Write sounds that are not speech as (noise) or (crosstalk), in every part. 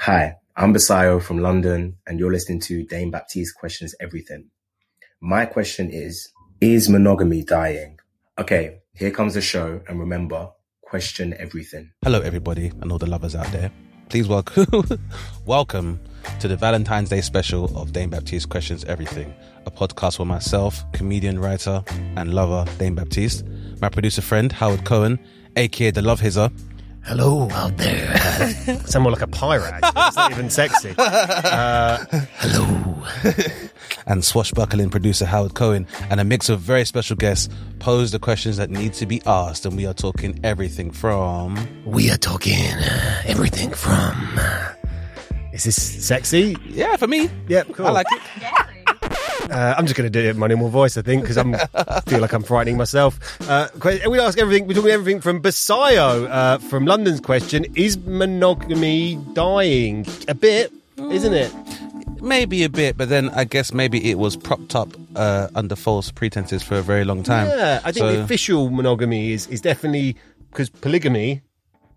Hi, I'm Basayo from London, and you're listening to Dane Baptiste Questions Everything. My question is Is monogamy dying? Okay, here comes the show, and remember, question everything. Hello, everybody, and all the lovers out there. Please welcome, (laughs) welcome to the Valentine's Day special of Dane Baptiste Questions Everything, a podcast for myself, comedian, writer, and lover Dane Baptiste, my producer friend Howard Cohen, aka the Love Hizzer, Hello out there. (laughs) Sound more like a pirate. Actually. It's not even sexy. (laughs) Uh, hello. (laughs) and swashbuckling producer Howard Cohen, and a mix of very special guests pose the questions that need to be asked, and we are talking everything from. We are talking uh, everything from. Uh, is this sexy? Yeah, for me. Yep, cool. I like it. Uh, I'm just going to do it in my normal voice, I think, because I feel like I'm frightening myself. Uh, we ask everything. We're talking everything from Basayo uh, from London's question: Is monogamy dying? A bit, isn't it? Maybe a bit, but then I guess maybe it was propped up uh, under false pretenses for a very long time. Yeah, I think So- the official monogamy is is definitely because polygamy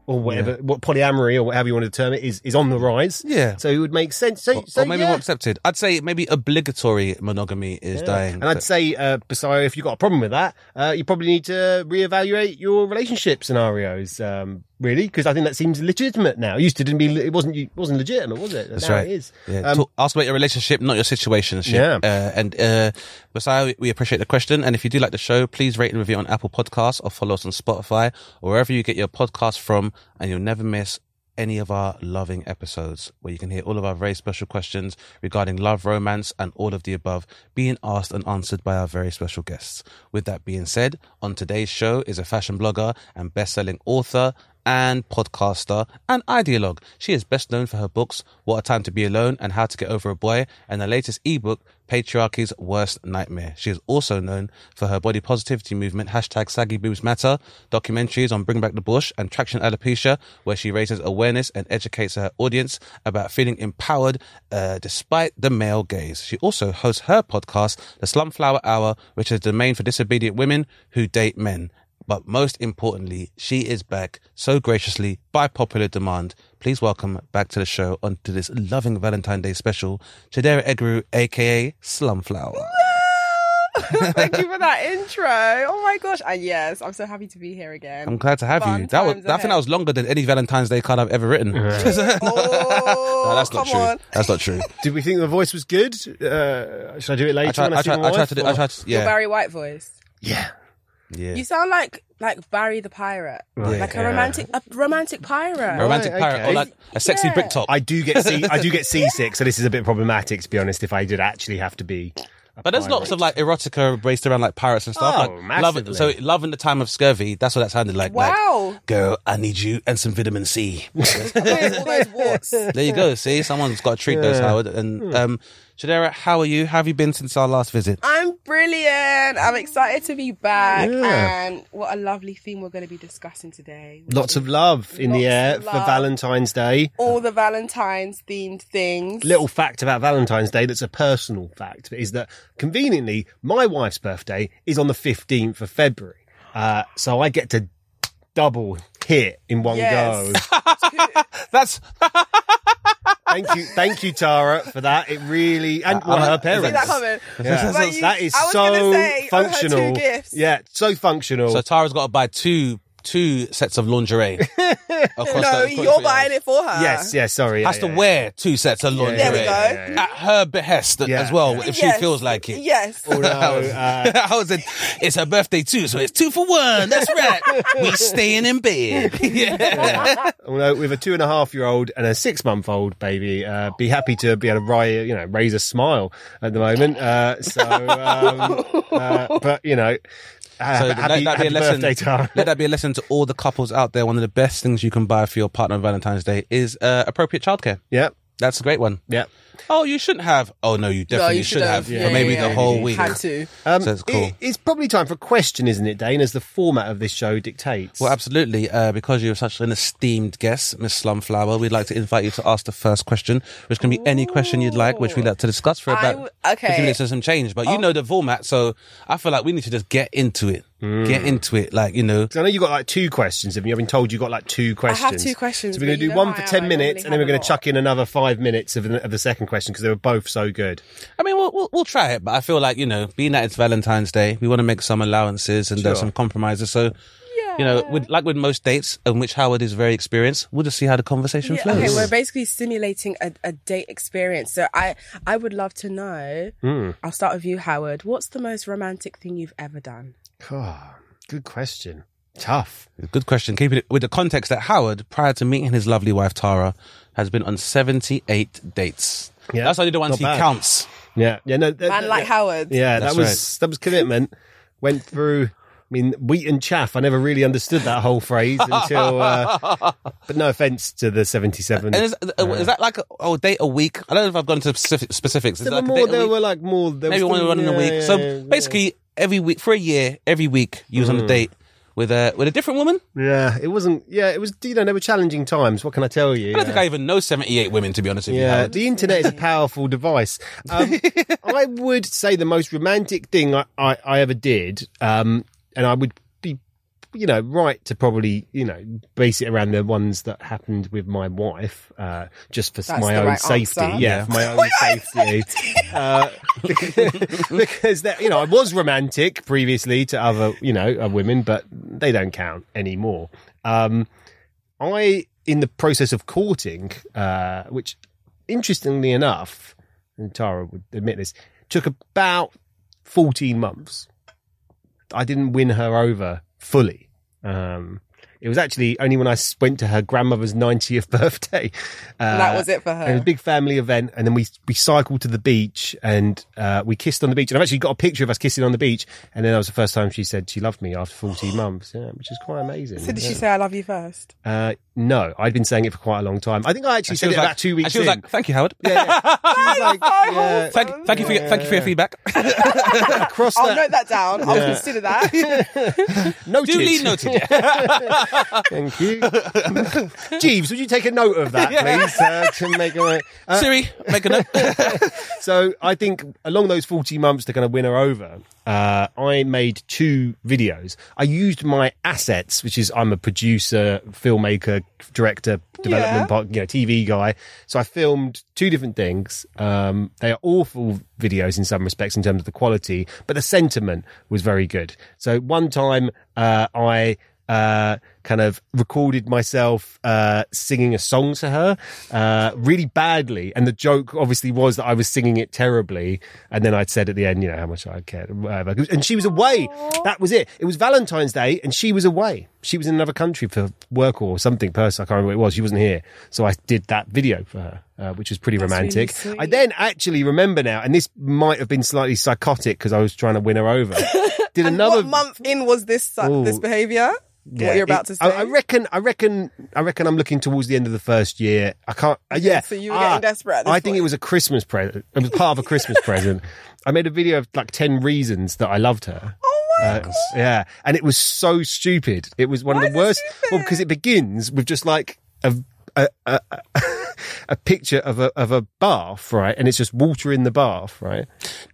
or whatever, what polyamory or whatever you want to term it is is on the rise. Yeah. so it would make sense. So, or, so or maybe yeah. more accepted. I'd say maybe obligatory monogamy is dying. And I'd say, uh, Basayo, if you've got a problem with that, uh, you probably need to reevaluate your relationship scenarios, um, really, because I think that seems legitimate now. It used to didn't be, it wasn't, it wasn't legitimate, was it? That's now right. It is. Yeah. Um, Talk- ask about your relationship, not your situation. Yeah. Uh, and uh, Messiah, we appreciate the question. And if you do like the show, please rate and review on Apple Podcasts or follow us on Spotify or wherever you get your podcast from, and you'll never miss any of our loving episodes where you can hear all of our very special questions regarding love, romance, and all of the above being asked and answered by our very special guests. With that being said, on today's show is a fashion blogger and best-selling author and podcaster and ideologue. She is best known for her books, What a Time to Be Alone and How to Get Over a Boy, and her latest ebook, Patriarchy's Worst Nightmare. She is also known for her body positivity movement, hashtag Saggy Boobs Matter, documentaries on Bring Back the Bush and Traction Alopecia, where she raises awareness and educates her audience about feeling empowered uh, despite the male gaze. She also hosts her podcast, The Slumflower Hour, which is a domain for disobedient women who date men. But most importantly, she is back so graciously by popular demand. Please welcome back to the show onto this loving Valentine's Day special, Chidera Eggerue, aka Slumflower. (laughs) Thank you for that (laughs) intro. Oh my gosh. And yes, I'm so happy to be here again. I'm glad to have Fun you. That was, times I think that was longer than any Valentine's Day card I've ever written. (laughs) Oh, no, that's not true. on. That's not true. did we think the voice was good? Uh, should I do it later? I tried, when I, I tried, I tried to do, it I or- tried to, Your yeah. Barry White voice. Yeah. Yeah. You sound like like Barry the pirate, Right, like yeah. a romantic a romantic pirate. A romantic Right, pirate, okay. or like a sexy Yeah. brick top. I do get sea, I do get (laughs) seasick, so this is a bit problematic to be honest. If I did actually have to be, a But there's pirate. lots of like erotica based around like pirates and stuff. Oh, like love, massively. so love in the time of scurvy. That's what that sounded like. Like, Wow. girl, I need you and some vitamin C. (laughs) All those warts? there you go. See, someone's got to treat those, Howard. And um, Chidera, how are you? How have you been since our last visit? I'm brilliant. I'm excited to be back. Yeah. And what a lovely theme we're going to be discussing today. lots of love in the air for. Valentine's Day. all the Valentine's themed things. little fact about Valentine's Day that's a personal fact is that conveniently my wife's birthday is on the 15th of February. Uh, so I get to double hit in one Yes. go. (laughs) That's (laughs) Thank you, thank you, Tara, for that. It really and uh, well, her See that parents. Yeah. Like you- that is I was so say, oh, her two functional. gifts. Yeah, so functional. so Tara's got to buy two two sets of lingerie. (laughs) No, the- you're buying it for her. yes, yes, sorry. Has yeah, to yeah, wear two sets of lingerie There we go. at her behest Yeah, as well, yeah. if she feels like it. Yes. Although, (laughs) uh, (laughs) I was in, it's her birthday too, so it's two for one. That's right. We're staying in bed. yeah. although with a two and a half year old and a six month old baby, uh, be happy to be able to ri- you know raise a smile at the moment. Uh, so, um, uh, but you know, Uh, so happy- let that be a lesson. birthday, let that be a lesson to all the couples out there. One of the best things you can buy for your partner on Valentine's Day is uh, appropriate childcare. Yeah, That's a great one. yeah. Oh, you shouldn't have. Oh no, you definitely you should should have. have. For Yeah, maybe yeah, the yeah. whole week. Had to. Um, So it's cool. it- it's probably time for a question, isn't it, Dane? As the format of this show dictates. Well, absolutely. Uh, because you're such an esteemed guest, Miss Slumflower, we'd like to invite you to ask the first question, which can be any question you'd like, which we'd like to discuss for I about w- okay. 15 minutes or some change. But you know the format, so I feel like we need to just get into it. Get into it. Like, you know. I know you got like two questions. Have you? I've been told you got like two questions. I have two questions, So we're going to do one for ten I minutes, and then we're going to chuck in another five minutes of the, of the second question because they were both so good. I mean, we'll, we'll, we'll try it, but I feel like, you know, being that it's Valentine's Day, we want to make some allowances and uh, some compromises. So, you know, with, like with most dates, in which Howard is very experienced, we'll just see how the conversation Yeah, flows. okay, we're basically simulating a, a date experience. So I, I would love to know. Hmm. I'll start with you, Howard. What's the most romantic thing you've ever done? Oh, good question. Tough. Good question. Keeping it with the context that Howard, prior to meeting his lovely wife Tara, has been on 78 dates. Yeah, That's only the ones not he bad. counts. Yeah, yeah. No, that, Man that- like Howard. Yeah, That's that was that was commitment. Went through. I mean, wheat and chaff. I never really understood that whole phrase until. Uh, (laughs) but no offense to the seventy-seven. And is, uh, is that like a oh, date a week? I don't know if I've gone to specific, specifics. Is there that were like a more. date a There week? were like more. There Maybe was one still- one in a week. yeah, so yeah. basically, every week for a year, every week you was on Mm. a date with a with a different woman. Yeah, it wasn't. Yeah, it was. You know, they were challenging times. What can I tell you? I don't think I even know 78 women to be honest with you. Yeah, Howard. the internet is a powerful device. Um, (laughs) I would say the most romantic thing I, I, I ever did, um, and I would you know, right to probably, you know, base it around the ones that happened with my wife, uh, just for That's my own right safety. answer. Yeah, for my (laughs) own safety. Uh, (laughs) because that, you know, I was romantic previously to other, you know, uh, women, but they don't count anymore. Um, I, in the process of courting, uh, which interestingly enough, and Tara would admit this, took about 14 months. I didn't win her over fully. Um, it was actually only when I went to her grandmother's 90th (laughs) birthday. Uh, that was it for her. it was a big family event, and then we we cycled to the beach and uh, we kissed on the beach. And I've actually got a picture of us kissing on the beach. And then that was the first time she said she loved me after 14 months, yeah, which is quite amazing. so did yeah. she say I love you first? Uh, no, I'd been saying it for quite a long time. I think I actually And said it like, about two weeks and she was in. like, "Thank you, Howard. yeah, yeah. (laughs) She was like, yeah, Thank, thank you for your, thank you for your feedback. (laughs) cross I'll that. note that down. I'll consider that. (laughs) Noted. Duly noted. Yeah. Thank you. Jeeves, would you take a note of that, please, uh, to make a uh, Siri, make a note. So I think along those 40 months to kind of win her over, uh, I made two videos. I used my assets, which is I'm a producer, filmmaker, director, development, Yeah. part, you know, TV guy. So I filmed two different things. Um, they are awful videos in some respects in terms of the quality, but the sentiment was very good. So one time, uh, I, uh, kind of recorded myself uh, singing a song to her uh, really badly, and the joke obviously was that I was singing it terribly, and then I'd said at the end, you know, how much I cared, whatever. And she was away. That was it. It was Valentine's Day, and she was away. She was in another country for work or something. Person, I can't remember what it was. She wasn't here, so I did that video for her. Uh, which was pretty That's romantic. sweet. I then actually remember now, and this might have been slightly psychotic because I was trying to win her over. (laughs) Did another what month in was this uh, this behavior? yeah, what you're about it- to say? I, I reckon. I reckon. I reckon. I'm looking towards the end of the first year. I can't. Uh, yeah. so you were getting desperate at this I think it was a Christmas present. It was part of a Christmas present. I made a video of like ten reasons that I loved her. oh my Uh, yeah, and it was so stupid. It was one Why of the worst. Well, because it begins with just like a a, a, a, a picture of a of a bath, right? And it's just water in the bath, right?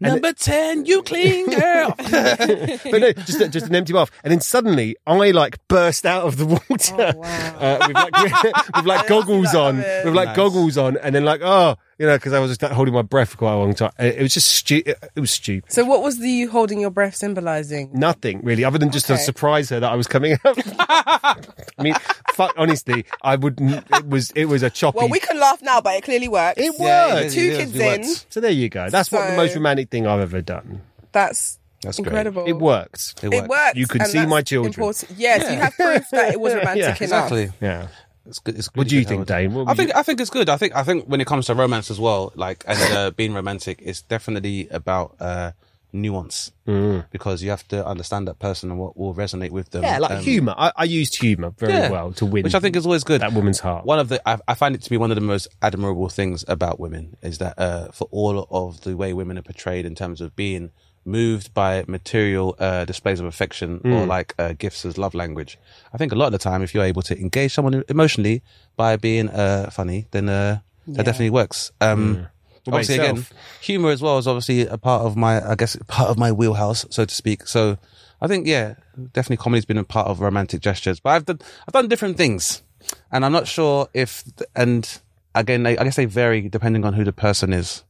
And Number 10, you clean girl. (laughs) but no, just a- just an empty bath, and then suddenly I like burst out of the water Oh, wow. (laughs) uh, with like (laughs) with like goggles on, it. with like Nice. goggles on, and then like oh, you know, because I was just like, holding my breath for quite a long time. It, it was just stupid. It was stupid. So what was the you holding your breath symbolizing? Nothing really, other than just to surprise her that I was coming up. I mean, fuck. Honestly, I wouldn't. It was it was a choppy. Well, we can laugh now, but it clearly works. it Yeah, worked. it Two is, kids it in. So there you go. That's what the most romantic thing I've ever done. That's, That's great. incredible. It worked. It It works. works. You could see my children. important. Yes, you have proof that it was (laughs) romantic Yeah, enough. Exactly. Yeah. It's good. It's What do you good, think, Howard. Dane? I think you- I think it's good. I think I think when it comes to romance as well, like and uh, being romantic, it's definitely about uh, nuance Mm. because you have to understand that person and what will resonate with them. Yeah, like Um, humour. I, I used humour very yeah, well to win, which I think is always good. that woman's heart. One of the, I, I find it to be one of the most admirable things about women is that uh, for all of the way women are portrayed in terms of being moved by material uh, displays of affection or like uh, gifts as love language, I think a lot of the time, if you're able to engage someone emotionally by being uh, funny, then uh, that definitely works. Um, What about Obviously, again, humor as well is obviously a part of my, I guess, part of my wheelhouse, so to speak. So, I think, yeah, definitely comedy's been a part of romantic gestures. But I've done, I've done different things, and I'm not sure if, and again, they, I guess they vary depending on who the person is.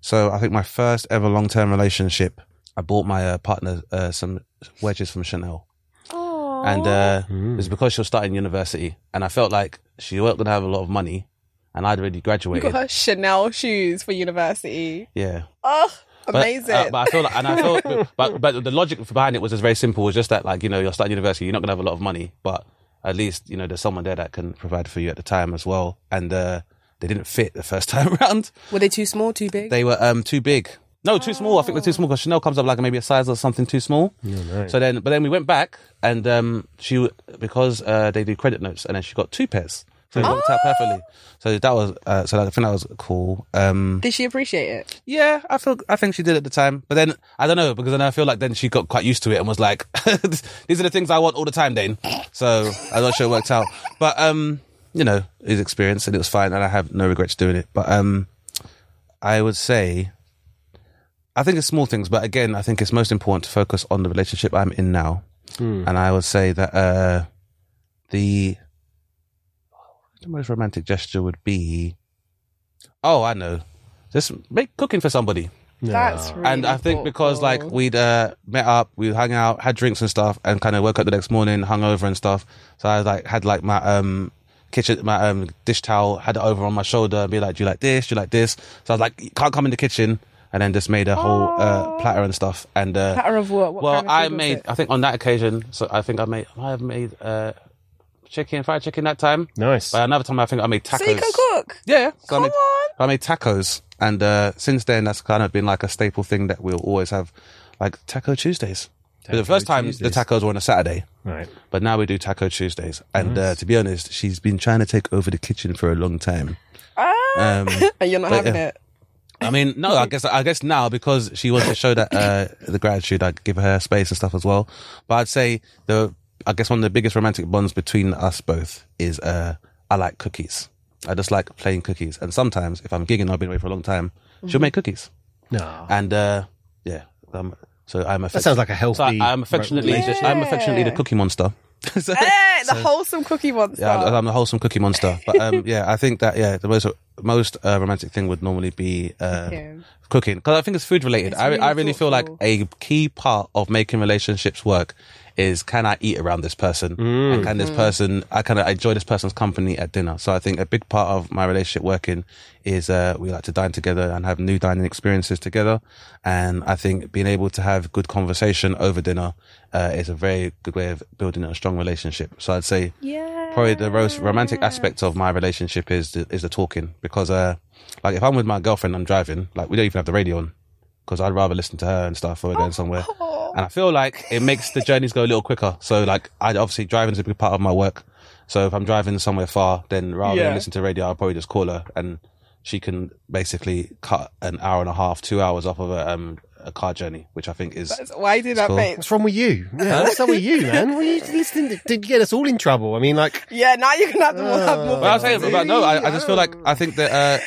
So, I think my first ever long term relationship, I bought my uh, partner uh, some wedges from Chanel, and uh, it was because she was starting university, and I felt like she wasn't going to have a lot of money, and I'd already You graduated. got her Chanel shoes for university. Yeah. Oh, But, amazing. uh, but I feel like, and I feel, (laughs) but but the logic behind it was just very simple. It was just that, like, you know, you're starting university, you're not gonna have a lot of money, but at least you know there's someone there that can provide for you at the time as well. And uh, they didn't fit the first (laughs) time around. Were they too small, too big? They were um too big. No, too small. I think they're too small because Chanel comes up like maybe a size or something too small. Yeah, right. So then, but then we went back and um she because uh they do credit notes and then she got two pairs. So it worked out perfectly. So that was uh, so I think that was cool. Um, Did she appreciate it? yeah, I feel I think she did at the time, but then I don't know because then I feel like then she got quite used to it and was like, (laughs) "These are the things I want all the time, Dane." So I'm not sure it worked out, but um, you know, his experience and it was fine, and I have no regrets doing it. But um, I would say, I think it's small things, but again, I think it's most important to focus on the relationship I'm in now, and I would say that uh, the the most romantic gesture would be, oh, I know, just make cooking for somebody. That's really and I think because like we'd uh, met up, we hung out, had drinks and stuff, and kind of woke up the next morning, hung over and stuff. So I like had like my um kitchen, my um dish towel, had it over on my shoulder, and be like, "Do you like this? Do you like this?" So I was like, "You can't come in the kitchen." And then just made a whole uh, platter and stuff. And uh, Platter of what? What well, kind of I made. it? I think on that occasion, so I think I made. I have made uh, chicken, fried chicken that time. Nice. But another time, I think I made tacos. So you can cook. Yeah, yeah. So I Come made, on. I made tacos, and uh, since then, that's kind of been like a staple thing that we'll always have, like Taco Tuesdays. But the first time Tuesdays. the tacos were on a Saturday, Right. but now we do Taco Tuesdays. And uh, to be honest, she's been trying to take over the kitchen for a long time. Ah, Um, (laughs) and you're not but, having yeah. it. I mean, no, I guess I guess now because she wants to show that uh, the gratitude, I give her space and stuff as well. But I'd say the I guess one of the biggest romantic bonds between us both is uh, I like cookies. I just like plain cookies, and sometimes if I'm gigging, I've been away for a long time. Mm-hmm. She'll make cookies, No. and uh, yeah, um, so I'm. A. That sounds like a So I, healthy. I'm affectionately, relationship. I'm affectionately the cookie monster. (laughs) So- Eh, the wholesome cookie monster. yeah, I'm, I'm a wholesome cookie monster. But um, yeah, I think that yeah, the most most uh, romantic thing would normally be uh, Cooking. cooking because I think it's food related. It's I, really I really feel like a key part of making relationships work is can I eat around this person and can Mm. this person I kind of enjoy this person's company at dinner. So I think a big part of my relationship working is uh, we like to dine together and have new dining experiences together. And I think being able to have good conversation over dinner uh, is a very good way of building a strong relationship. So I'd say Yeah. probably the most romantic aspect of my relationship is the, is the talking because uh like if I'm with my girlfriend I'm driving like we don't even have the radio on because I'd rather listen to her and stuff or we're going somewhere and I feel like it makes the journeys go a little quicker so like I obviously driving is a big part of my work so if I'm driving somewhere far then rather Yeah. than listen to radio I'll probably just call her and she can basically cut an hour and a half two hours off of a um a car journey which I think is That's- Why do that, cool. mate? What's wrong with you? Yeah, what's up with you, man? What are you listening to? Did you get us all in trouble? I mean, like, Yeah, now you're gonna have to have more. But I was saying, but no, I, I just feel like I think that uh,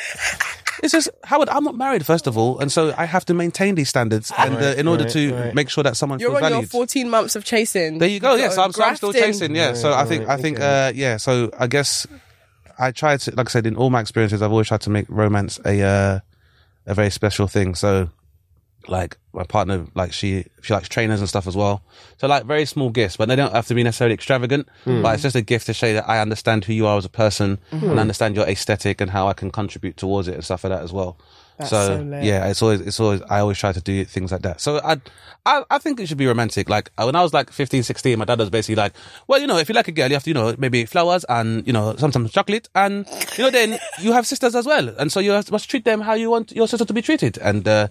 it's just Howard. I'm not married, first of all, and so I have to maintain these standards, and uh, in order right, to right. make sure that someone You're feels on your valued. 14 months of chasing. There you go. Yes, You're I'm, so I'm still grafting. chasing. Yeah. So I think I think uh, yeah. So I guess I tried to, like I said, in all my experiences, I've always tried to make romance a uh, a very special thing. So like my partner, like she she likes trainers and stuff as well. So like very small gifts, but they don't have to be necessarily extravagant. Hmm. But it's just a gift to show that I understand who you are as a person Mm-hmm. and understand your aesthetic and how I can contribute towards it and stuff like that as well. That's so, so yeah, it's always it's always I always try to do things like that. So I I, I think it should be romantic. Like when I was like 15, 16, my dad was basically like, well, you know, if you like a girl, you have to, you know, maybe flowers and you know sometimes chocolate, and you know then you have sisters as well, and so you have- must treat them how you want your sister to be treated. And uh,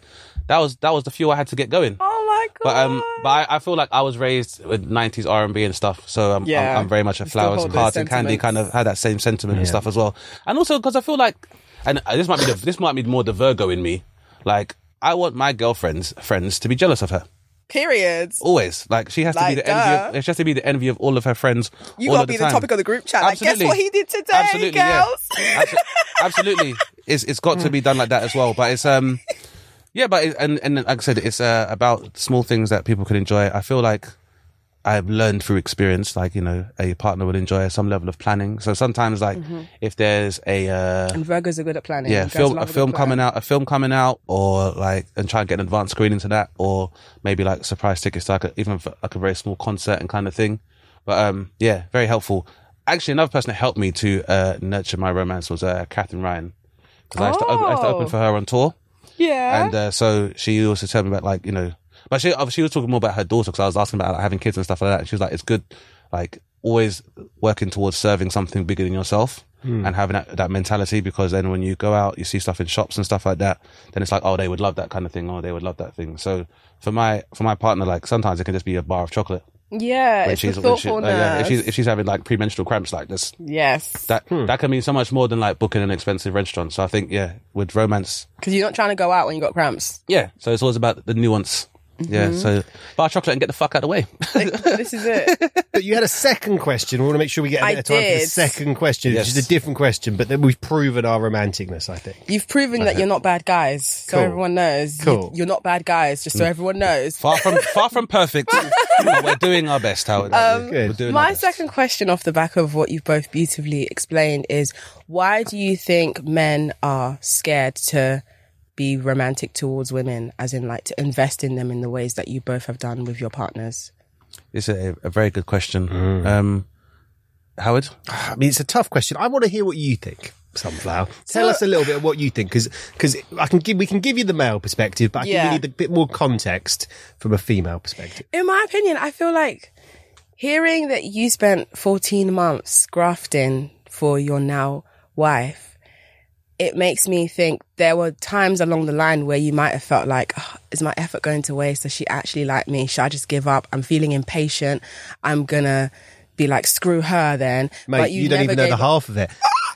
that was that was the fuel I had to get going. Oh my god! But um, but I, I feel like I was raised with '90s R&B and stuff, so I'm, Yeah. I'm, I'm very much a flowers, hold cards, and candy kind of had that same sentiment and stuff as well. And also because I feel like, and uh, this might be the, this might be more the Virgo in me. Like I want my girlfriends friends to be jealous of her. Periods. Always, like she has to be the envy. Of, she has to be the envy of all of her friends. You all gotta of be the time. topic of the group chat. Like, guess what he did today, Absolutely, yeah. girls? Abso- Absolutely, it's it's got to be done like that as well. But it's um, (laughs) yeah, but it, and and like I said, it's uh, about small things that people can enjoy. I feel like I've learned through experience, like you know, a partner would enjoy some level of planning. So sometimes, like if there's a uh, And Virgos are good at planning. yeah, film a film good plan. coming out, a film coming out, or like and try and get an advance screen into that, or maybe like surprise tickets to like a, even for like a very small concert and kind of thing. But um, yeah, very helpful. Actually, another person that helped me to uh, nurture my romance was uh, Katherine Ryan because I, used to open- I used to open Oh. for her on tour, Yeah. and uh, so she also told me about like you know, but she she was talking more about her daughter because I was asking about like, having kids and stuff like that. And she was like, it's good, like always working towards serving something bigger than yourself and having that, that mentality because then when you go out, you see stuff in shops and stuff like that, then it's like, oh, they would love that kind of thing, or they would love that thing. So for my for my partner, like sometimes it can just be a bar of chocolate. Yeah, When it's the when she- thoughtfulness. uh, yeah, if she's if she's having like premenstrual cramps, like this, yes. that that can mean so much more than like booking an expensive restaurant. So I think yeah, with romance, Because you're not trying to go out when you got cramps. yeah. So it's always about the nuance. Yeah. Mm-hmm. So bar chocolate and get the fuck out of the way. this is it. (laughs) But you had a second question. We want to make sure we get a I bit of time for the did. second question, Yes. which is a different question, but then we've proven our romanticness, I think. You've proven that you're not bad guys, so Cool. everyone knows. You- Cool. You're not bad guys, just so mm. everyone knows. far from far from perfect. (laughs) we're doing our best. How um, Good. we're My best. second question off the back of what you've both beautifully explained is why do you think men are scared to be romantic towards women, as in like to invest in them in the ways that you both have done with your partners? It's a, a very good question. Mm. Um, Howard, I mean, it's a tough question. I want to hear what you think. Slumflower, tell us a little bit of what you think, because I can give we can give you the male perspective, but I Yeah. think we need a bit more context from a female perspective. In my opinion, I feel like hearing that you spent 14 months grafting for your now wife, it makes me think there were times along the line where you might have felt like, "Oh, is my effort going to waste? Does she actually like me? Should I just give up? I'm feeling impatient. I'm gonna be like, screw her then. Mate, you, don't never even know the up. half of it.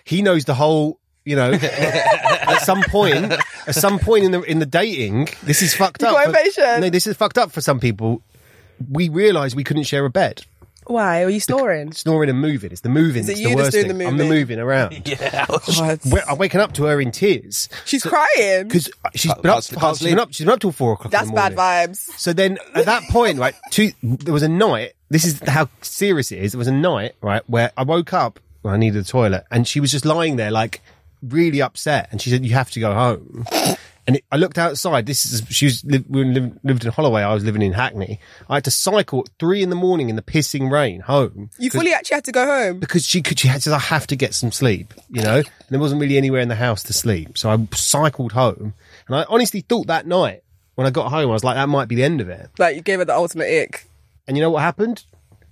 He knows the whole. You know, (laughs) at some point, at some point in the in the dating, this is fucked up. got for- impatient. No, this is fucked up for some people. We realised we couldn't share a bed. Why? Are you snoring? Snoring and moving. It's the moving. Is it it's you the that's worst doing thing. the I'm the moving? moving around. (laughs) yeah, God. Well, I'm waking up to her in tears She's crying. because uh, she's Can't- been up. can't sleep- She's been up. She's been up till four o'clock. in That's the bad morning. vibes. So then at that point, right, two, there was a night, this is how serious it is. There was a night, right, where I woke up when I needed the toilet and she was just lying there like really upset. And she said, you have to go home. And it, I looked outside. This is, she was, we lived, lived in Holloway. I was living in Hackney. I had to cycle at three in the morning in the pissing rain home. You fully actually had to go home. Because she could, she had to, I have to get some sleep, you know? And there wasn't really anywhere in the house to sleep. So I cycled home. And I honestly thought that night, when I got home, I was like, that might be the end of it. Like you gave her the ultimate ick. And you know what happened?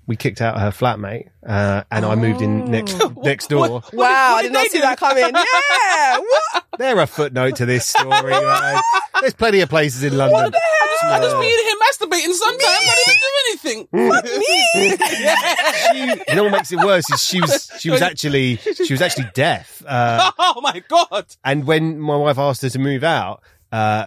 We kicked out her flatmate, uh, and I moved in next (laughs) next door. Wow, I did did not see do? that coming. (laughs) Yeah, what? They're a footnote to this story. (laughs) man. There's plenty of places in London. I just me and him masturbating sometimes. I didn't do anything. She, you know what makes it worse is she was she was actually she was actually deaf. Uh, oh my god! and when my wife asked her to move out, uh,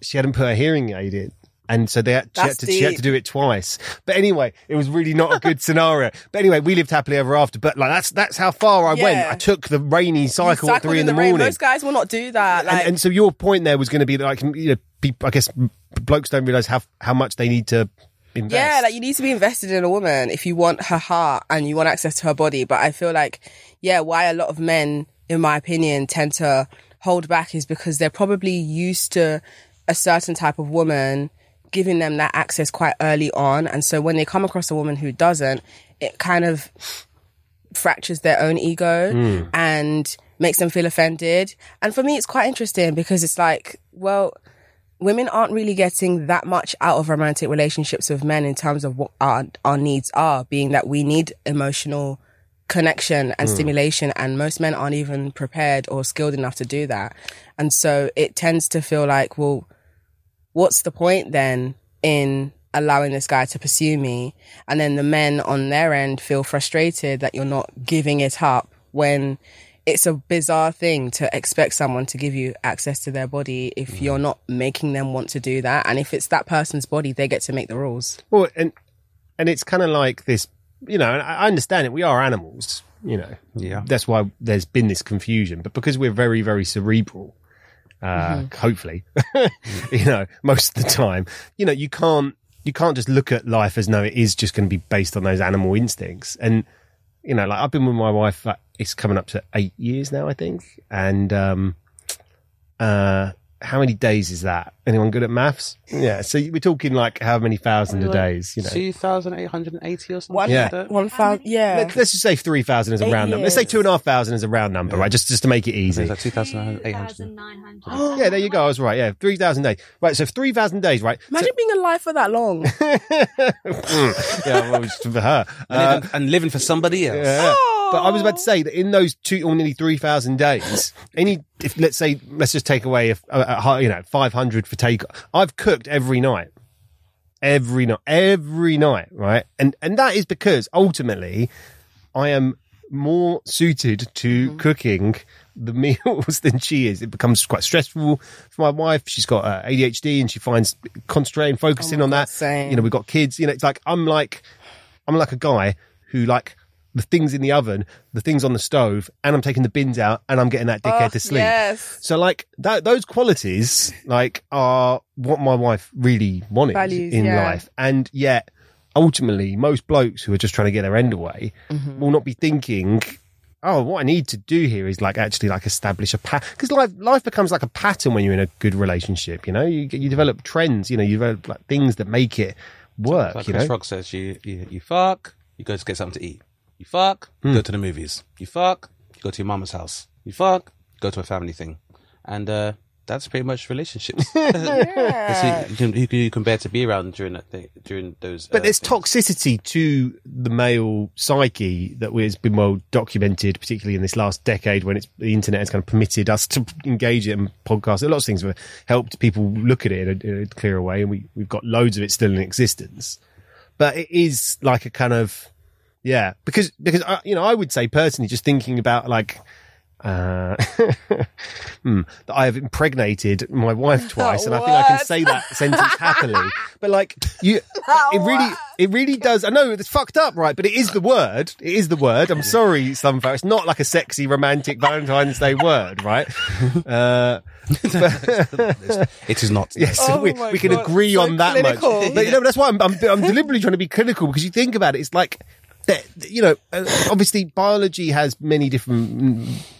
she hadn't put her hearing aid in. And so they had, she, had to, she had to do it twice. But anyway, it was really not a good (laughs) scenario. But anyway, we lived happily ever after. But like that's that's how far I went. I took the rainy cycle at three in the, rain. morning. Most guys will not do that. Like, and, and so your point there was going to be that like you know people, I guess blokes don't realize how how much they need to invest. yeah, like you need to be invested in a woman if you want her heart and you want access to her body. But I feel like, yeah, why a lot of men, in my opinion, tend to hold back is because they're probably used to a certain type of woman giving them that access quite early on. And so when they come across a woman who doesn't, it kind of fractures their own ego hmm. and makes them feel offended. And for me, it's quite interesting because it's like, well, women aren't really getting that much out of romantic relationships with men in terms of what our, our needs are, being that we need emotional connection and hmm. stimulation and most men aren't even prepared or skilled enough to do that. And so it tends to feel like, well, what's the point then in allowing this guy to pursue me. And then the men on their end feel frustrated that you're not giving it up when it's a bizarre thing to expect someone to give you access to their body if Mm. you're not making them want to do that. And if it's that person's body, they get to make the rules. Well, and and it's kind of like this, you know. And I I understand it. We are animals, you know. Yeah. That's why there's been this confusion. But because we're very, very cerebral, uh, hopefully, (laughs) you know, most of the time, you know, you can't you can't just look at life as no, it is just going to be based on those animal instincts. And you know, like I've been with my wife. Like, it's coming up to eight years now, I think. And um, uh, how many days is that? Anyone good at maths? Yeah. So we're talking like how many thousand of days? You know. 2,880 or something. One, Yeah. like one thousand, yeah. Let's, let's just say three thousand is a Eight round number. Let's say years. two and a half thousand is a round number, right? Just just to make it easy. It's like 2,800. 2,900. Yeah, there you go. I was right. Yeah, three thousand days. Right. So three thousand days. Right. Imagine being alive for that long. (laughs) yeah, well, it's for her. And, Uh, living, and living for somebody else. yeah. But I was about to say that in those two or nearly three thousand days, any if let's say let's just take away if uh, uh, you know five hundred for take. I've cooked every night, every night, every night, right? And and that is because ultimately, I am more suited to cooking the (laughs) meals than she is. It becomes quite stressful for my wife. She's got uh, ADHD and she finds concentrating, focusing on that. same. You know, we've got kids. You know, it's like I'm like I'm like a guy who like the things in the oven, the things on the stove, and I'm taking the bins out and I'm getting that dickhead Oh, to sleep. yes. So like that, those qualities like are what my wife really wanted Values, in yeah. life, and yet ultimately most blokes who are just trying to get their end away Mm-hmm. will not be thinking. Oh, what I need to do here is like actually like establish a pattern because life life becomes like a pattern when you're in a good relationship. You know, you you develop trends. You know, you develop like things that make it work. Like you Chris know, Rock says, you, you, you fuck, you go to get something to eat. You fuck, Hmm. go to the movies. You fuck, you go to your mama's house. You fuck, go to a family thing. And uh, that's pretty much relationships. (laughs) (laughs) It's who you, can, you can bear to be around during that thing, during those. But uh, there's things. toxicity to the male psyche that has been well documented, particularly in this last decade when it's, the internet has kind of permitted us to (laughs) engage it in podcasts. A lot of things have helped people look at it in a, in a clearer way, and we, we've got loads of it still in existence. But it is like a kind of, yeah, because, because, I, you know, I would say personally, just thinking about like, uh, (laughs) hmm, that I have impregnated my wife (laughs) twice, and I think I can say that sentence happily. (laughs) But like you, it really, it really does. I know it's fucked up, right? But it is the word. It is the word. I'm sorry, Slumflower. It's not like a sexy, romantic Valentine's Day word, right? Uh, It is not. Yes, Oh we, we can God, agree so on that clinical. much. But, you know, that's why I'm, I'm, I'm deliberately trying to be clinical because you think about it, it's like that. You know, uh, obviously biology has many different. mm,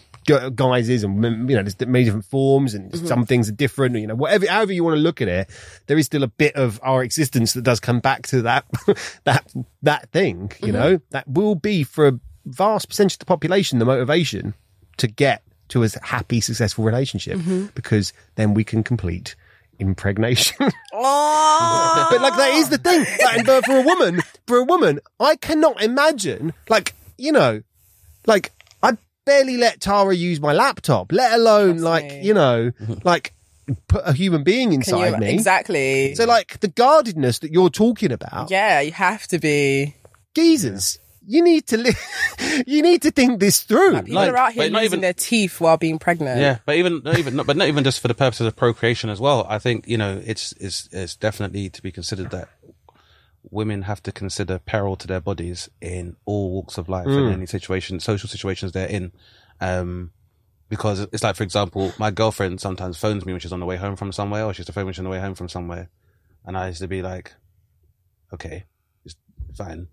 Guises and mm, you know, there's many different forms, and Mm-hmm. some things are different. You know, whatever, however you want to look at it, there is still a bit of our existence that does come back to that, (laughs) that, that thing. You Mm-hmm. know, that will be for a vast percentage of the population the motivation to get to a happy, successful relationship Mm-hmm. because then we can complete impregnation. (laughs) Oh, but like that is the thing. Like, but uh, for a woman, for a woman, I cannot imagine. Like you know, like I barely let Tara use my laptop, let alone Trust like me. you know, like put a human being inside you- me. exactly. So like the guardedness that you're talking about, yeah, you have to be. geezers. You need to li- (laughs) you need to think this through. People Like, are out here losing even- their teeth while being pregnant. Yeah, but even not even, but not even just for the purposes of procreation as well. I think you know it's it's it's definitely to be considered that women have to consider peril to their bodies in all walks of life and any situation, social situations they're in. Um, because it's like, for example, my girlfriend sometimes phones me when she's on the way home from somewhere, or she's to phone me when she's on the way home from somewhere, and I used to be like, okay, it's fine.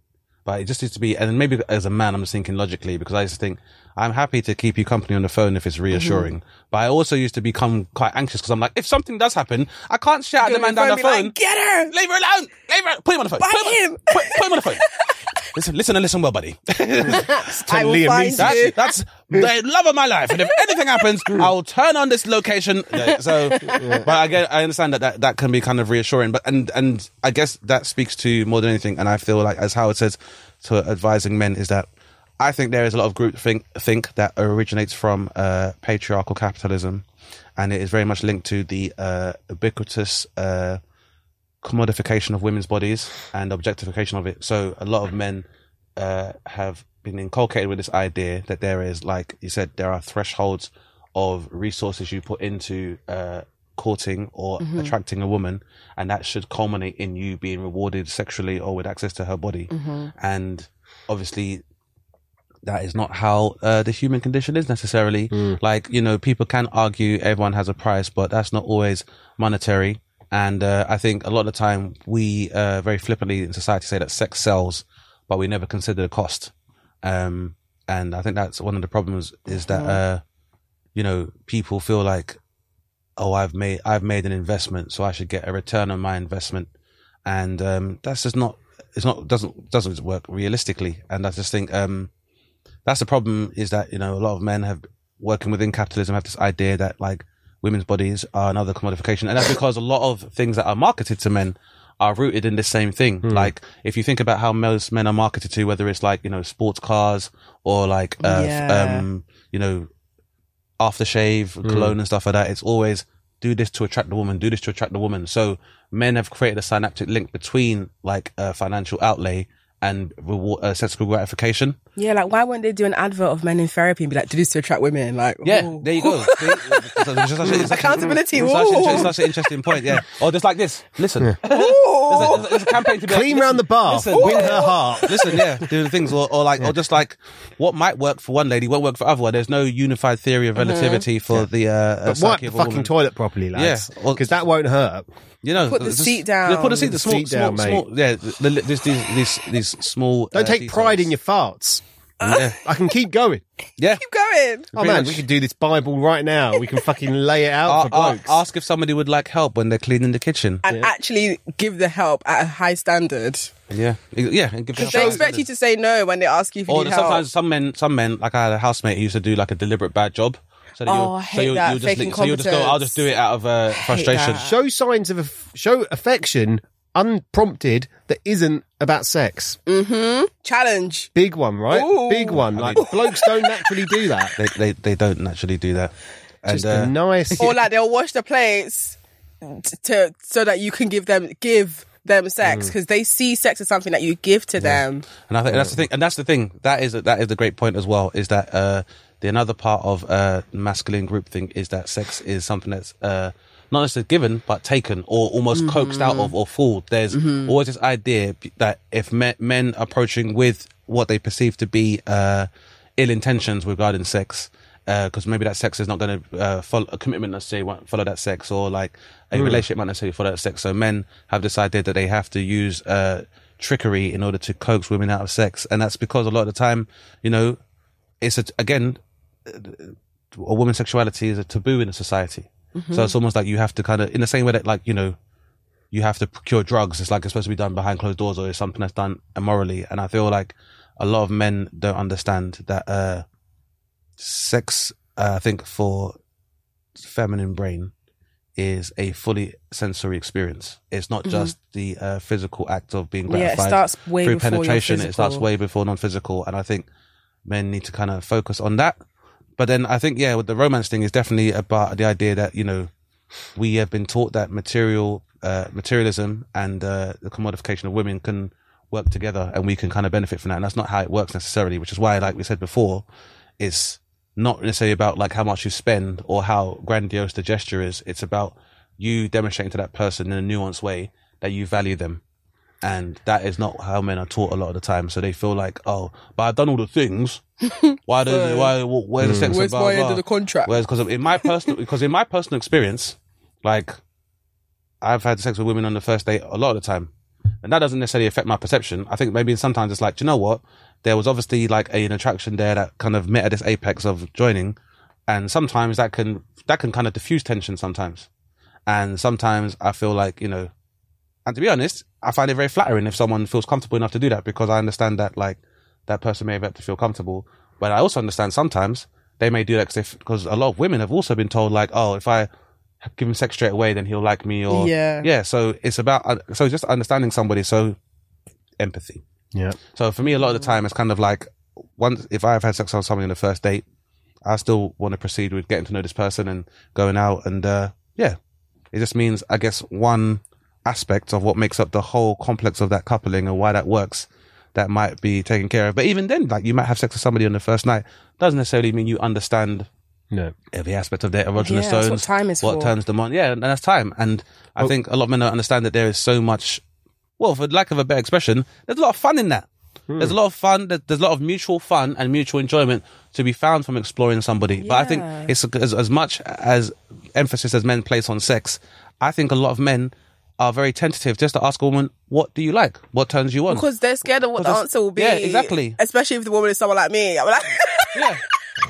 But it just needs to be, and maybe as a man, I'm just thinking logically because I used to think I'm happy to keep you company on the phone if it's mm-hmm. reassuring. But I also used to become quite anxious because I'm like, if something does happen, I can't shout at the man down the phone. like, Get her! Leave her alone. Leave her. Put him on the phone. Put, him, him. Put, put him on the phone. (laughs) listen, listen, and listen well, buddy. (laughs) I will find Neeson. you. That's, that's the love of my life. And if anything happens, (laughs) I'll turn on this location. Yeah, So, but I get, I understand that, that that can be kind of reassuring. But and and I guess that speaks to more than anything. And I feel like, as Howard says, to advising men is that I think there is a lot of group think think that originates from uh, patriarchal capitalism, and it is very much linked to the uh, ubiquitous. Uh, commodification of women's bodies and objectification of it. So a lot of men uh, have been inculcated with this idea that there is, like you said, there are thresholds of resources you put into uh, courting or attracting a woman, and that should culminate in you being rewarded sexually or with access to her body. And obviously, that is not how uh, the human condition is necessarily. Like, you know, people can argue everyone has a price, but that's not always monetary. And uh, I think a lot of the time we uh, very flippantly in society say that sex sells, but we never consider the cost. Um, and I think that's one of the problems is that, uh, you know, people feel like, oh, I've made, I've made an investment, so I should get a return on my investment. And, um, that's just not, it's not, doesn't, doesn't work realistically. And I just think, um, that's the problem is that, you know, a lot of men have working within capitalism have this idea that like women's bodies are another commodification. And that's because a lot of things that are marketed to men are rooted in the same thing. Like if you think about how most men are marketed to, whether it's like, you know, sports cars or like, uh, f- Yeah. um, you know, aftershave, cologne and stuff like that. It's always do this to attract the woman, do this to attract the woman. So men have created a synaptic link between like a financial outlay and reward, uh, sensible gratification. Yeah, like why won't they do an advert of men in therapy and be like, do this to attract women? Like, Yeah, ooh. there you go. (laughs) See? It's such a- it's such a- Accountability, It's such, ooh. a, it's such an interesting point. Yeah. Or just like this. Listen. There's, a, there's, a, there's a campaign to be Clean like, round the bar, listen, win her heart. Listen, yeah, (laughs) do the things, or, or like, or just like, what might work for one lady won't work for other one. There's no unified theory of relativity for the uh, uh, But wipe the of a fucking woman. toilet properly, lads. Yeah, Because that won't hurt. You know, Put the just- seat down. Put the seat, the small, seat small, down, small, yeah. The, the, these, these, these, these small. Don't uh, take pride in your farts. Yeah, I can keep going. yeah. Keep going. Oh Pretty man, much. we could do this Bible right now. We can fucking lay it out for A- a- blokes. ask if somebody would like help when they're cleaning the kitchen. And actually give the help at a high standard. Yeah, yeah. And give them They help. expect you to say no when they ask you if you Or need help. sometimes some men, some men, like I had a housemate who used to do like a deliberate bad job. So that Oh, you'll- I so hate you'll, that, you'll just, fake so you'll just go, I'll just do it out of uh, frustration. that. show signs of aff- show affection unprompted that isn't about sex. Challenge. Big one, right? Ooh. Big one. Like blokes don't naturally do that. (laughs) They, they, they don't naturally do that. And, Just uh, a nice. Or (laughs) like they'll wash the plates t- to so that you can give them give them Mm. sex because they see sex as something that you give to them. And I think that's the thing, and that's the thing. That is that is the great point as well. Is that uh, the another part of uh, masculine groupthink is that sex is something that's uh, not necessarily given but taken or almost coaxed out of or fooled. There's always this idea that if me- men approaching with what they perceive to be uh, ill intentions regarding sex. Because maybe that sex is not going to uh, follow a commitment, let's say, won't follow that sex, or like a relationship might necessarily follow that sex. So men have this idea that they have to use uh, trickery in order to coax women out of sex, and that's because a lot of the time, you know, it's a, again, a woman's sexuality is a taboo in a society. So it's almost like you have to kind of, in the same way that like you know, you have to procure drugs. It's like it's supposed to be done behind closed doors, or it's something that's done immorally. And I feel like a lot of men don't understand that uh, sex. Uh, I think for feminine brain is a fully sensory experience. It's not just the uh, physical act of being Mm-hmm. Yeah, it gratified starts way through penetration. It starts way before non-physical, and I think men need to kind of focus on that. But then I think, yeah, with the romance thing is definitely about the idea that you know we have been taught that material, uh, materialism, and uh, the commodification of women can work together, and we can kind of benefit from that. And that's not how it works necessarily. Which is why, like we said before, it's not necessarily about like how much you spend or how grandiose the gesture is. It's about you demonstrating to that person in a nuanced way that you value them. And that is not how men are taught a lot of the time. So they feel like, oh, but I've done all the things. (laughs) Why does why where's the mm. sex? and Where's blah, my end blah. of the contract? Whereas, because in my personal, because in my personal experience, like I've had sex with women on the first date a lot of the time, and that doesn't necessarily affect my perception. I think maybe sometimes it's like, do you know what? There was obviously like a, an attraction there that kind of met at this apex of joining, and sometimes that can that can kind of diffuse tension sometimes, and sometimes I feel like you know, and to be honest, I find it very flattering if someone feels comfortable enough to do that because I understand that like that person may have had to feel comfortable, but I also understand sometimes they may do that because a lot of women have also been told like, oh, if I give him sex straight away, then he'll like me, or Yeah. yeah. So it's about uh, so just understanding somebody, so empathy. Yeah. So for me, a lot of the time, it's kind of like once if I've had sex with somebody on the first date, I still want to proceed with getting to know this person and going out, and uh yeah, it just means I guess one aspects of what makes up the whole complex of that coupling and why that works that might be taken care of. But even then, like you might have sex with somebody on the first night, doesn't necessarily mean you understand No. every aspect of their erogenous Yeah, that's what time is what for. turns them on. Yeah, and that's time. And I think a lot of men don't understand that there is so much. Well, for lack of a better expression, there's a lot of fun in that. Hmm. There's a lot of fun. There's a lot of mutual fun and mutual enjoyment to be found from exploring somebody. But I think it's as, as much as emphasis as men place on sex. I think a lot of men are very tentative just to ask a woman, "What do you like? What turns you on?" Because they're scared of what the answer will be. yeah, exactly. Especially if the woman is someone like me. I'm like, (laughs) yeah,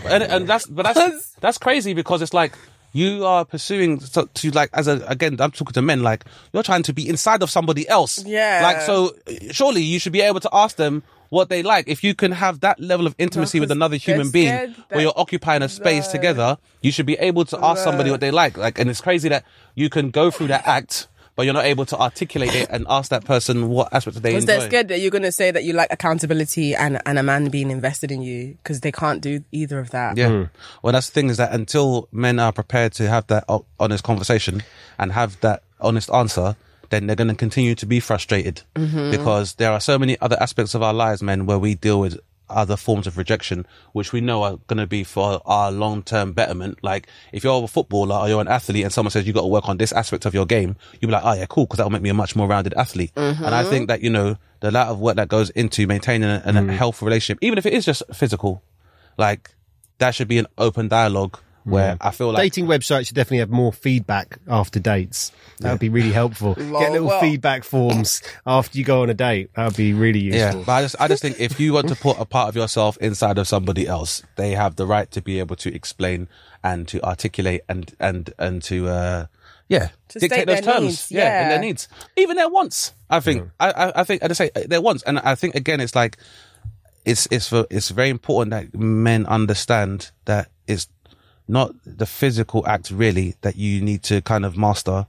and, and that's but that's that's crazy because it's like you are pursuing to, to like as a again I'm talking to men like you're trying to be inside of somebody else. Yeah. like so surely you should be able to ask them what they like. If you can have that level of intimacy with another human being where you're occupying a space together, you should be able to ask somebody what they like. Like, and it's crazy that you can go through that act. But you're not able to articulate it and ask that person what aspect they because enjoy. they're scared that you're going to say that you like accountability and, and a man being invested in you because they can't do either of that. Yeah. Hmm. Well, that's the thing is that until men are prepared to have that honest conversation and have that honest answer, then they're going to continue to be frustrated mm-hmm. because there are so many other aspects of our lives, men, where we deal with other forms of rejection, which we know are going to be for our long term betterment. Like if you're a footballer or you're an athlete and someone says you've got to work on this aspect of your game, you'll be like, oh yeah, cool, because that will make me a much more rounded athlete. And I think mm-hmm. that, you know, the amount of work that goes into maintaining a, a mm. healthful relationship, even if it is just physical, like that should be an open dialogue where I feel like Dating websites should definitely have more feedback after dates. That would be really helpful. (laughs) Get little well- feedback forms after you go on a date. That would be really useful. Yeah, useful. but I just I just think if you want to put a part of yourself inside of somebody else, they have the right to be able to explain and to articulate and and and to uh yeah To dictate state those their terms. needs, yeah, and their needs, even their wants. I think I, I I think I just say their wants, and I think again it's like it's it's for, it's very important that men understand that it's not the physical act really that you need to kind of master.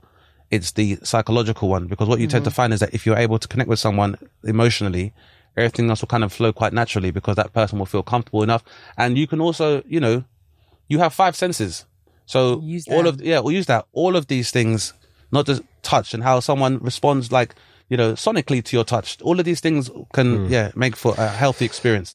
It's the psychological one because what you tend to mm. find is that if you're able to connect with someone emotionally, everything else will kind of flow quite naturally because that person will feel comfortable enough. And you can also, you know, you have five senses. So Use all of, yeah, we'll use that. All of these things, not just touch and how someone responds like, you know, sonically to your touch. All of these things can, mm. yeah, make for a healthy experience.